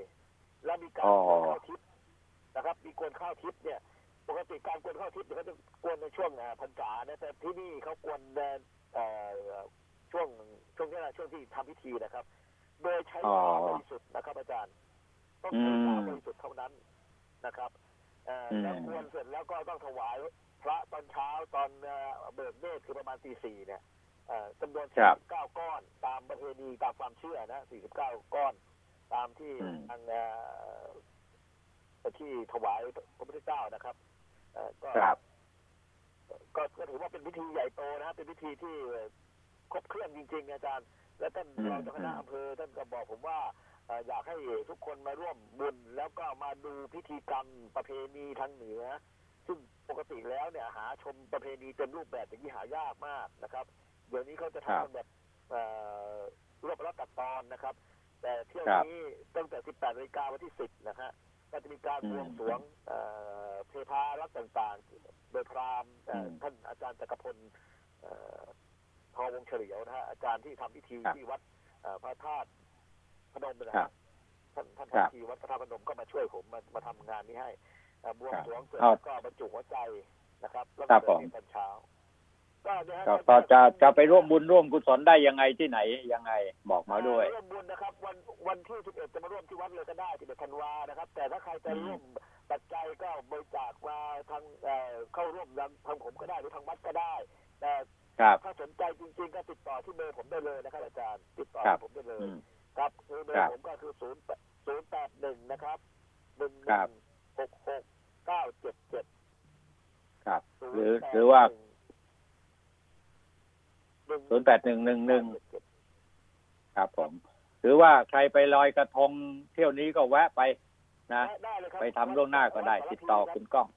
แล้วมีการอ๋อกวนข้าวทิพย์นะครับ มีกวนข้าวทิพย์เนี่ย ปกติการกวนข้าวทิพย์เนี่ยเขาจะกวนในช่วงอ่าพรรษานะแต่ที่นี่เขากวนในเอ่อช่วงช่วงนี้นะช่วงที่ทำพิธีนะครับ โดยใช้อ๋อน้ำบริสุทธิ์นะครับ อาจารย์ ต้องใช้อืมน้ำบริสุทธิ์เท่านั้นนะครับเอ่ออมแล้วกวนเสร็จแล้วก็ต้องถวายพระตอนเช้าตอนเอ่อเบิกเนตรคือประมาณตีสี่เนี่ยเอ่อจำนวนครับ49ก้อน ตามประเพณีตามความเชื่อนะ49ก้อน ตามที่อืมทางเอ่อที่ถวายพระพุทธเจ้านะครับเอ่อก็ครับก็ก็ถือว่าเป็นพิธีใหญ่โตนะฮะเป็นพิธีที่ครบเครื่องจริง ๆ อาจารย์ และท่านอืมรองเจ้าคณะอำเภอท่านก็บอกผมว่าเอ่ออยากให้ทุกคนมาร่วมบุญแล้วก็มาดูพิธีกรรมประเพณีทางเหนือ ซึ่งปกติแล้วเนี่ยหาชมประเพณีเต็มรูปแบบอย่างนี้หายากมากนะครับ เดี๋ยวนี้เขาจะครับทำกันแบบเอ่อรวบรัดตัดตอนนะครับ แต่เที่ยวครับนี้ตั้งแต่ 18นาฬิกาวันที่ 10 นะฮะก็จะมีการอืบมวงสรวงเอ่อเทพารักษ์ต่างๆ โดยพราหมณ์เอ่ออมท่านอาจารย์จักรพลเอ่อทอวงเฉลียวนะฮะอาจารย์ที่ทำพิธีครับที่วัดเอ่อพระธาตุ พนมนะคครัรับบท่านท่านครับทำพิธีวัดพระธาตุพนมก็มาช่วยผมมามาทำงานนี้ให้เอ่อบวงสรวงเสร็จครับแล้วก็บรรจุหัวใจนะครับแล้วครัก็บผมเดินตอนเช้าก็เนี่ยฮะก็ก็จะจะไปร่วมบุญร่วมกุศลได้ยังไงที่ไหนยังไงบอกมาด้วยร่วมบุญนะครับวันวันที่11จะมาร่วมที่วัดเลยก็ได้11ธันวานะครับ แต่ถ้าใครจะร่วมปัจจัยก็บริจาคมาทางเอ่อเข้าร่วมทางผมก็ได้หรือทางวัดก็ได้แต่ครับถ้าสนใจจริงๆก็ติดต่อที่เบอร์ผมได้เลยนะครับ อาจารย์ติดต่อครับผมได้เลยอืม ครับคือเบอครัร์บผมก็คือศูนย์ศูนย์แปดหนึ่งนะครับหนึ่งหครันึ่บงหกหกเก้าเจ็ดเจ็ดครับ หรือหรือว่าศูนย์แปดหนึ่งหนึ่งหนึ่งครับผม หรือว่าใครไปลอยกระทงเที่ยวนี้ก็แวะไปนะได้เลยครับไปทำล่วงหน้าก็ได้ ติดต่อคุณก้อง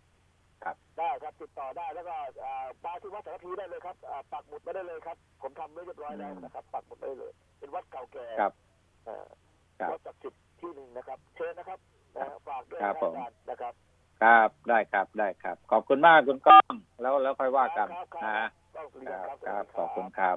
ได้ครับติดต่อได้แล้วก็อ่ามาที่วัดสารพีได้เลยครับอ่าปักหมุดไม่ได้เลยครับ ผมทำไว้เรียบร้อยแล้วนะครับ ปักหมุดได้เลย เป็นวัดเก่าแก่ครับเอ่อ ครับวัดศักดิ์สิทธิ์ที่หนึ่งนะครับ เชิญนะครับนะฮะฝากด้วยครับนะผมอาจารย์นะครับ ครับได้ครับได้ครับ ขอบคุณมากคุณก้อง แล้วแล้วค่อยว่ากันครับนะต้องเรียนครับ ครับสวัสดีขอบคุณครับ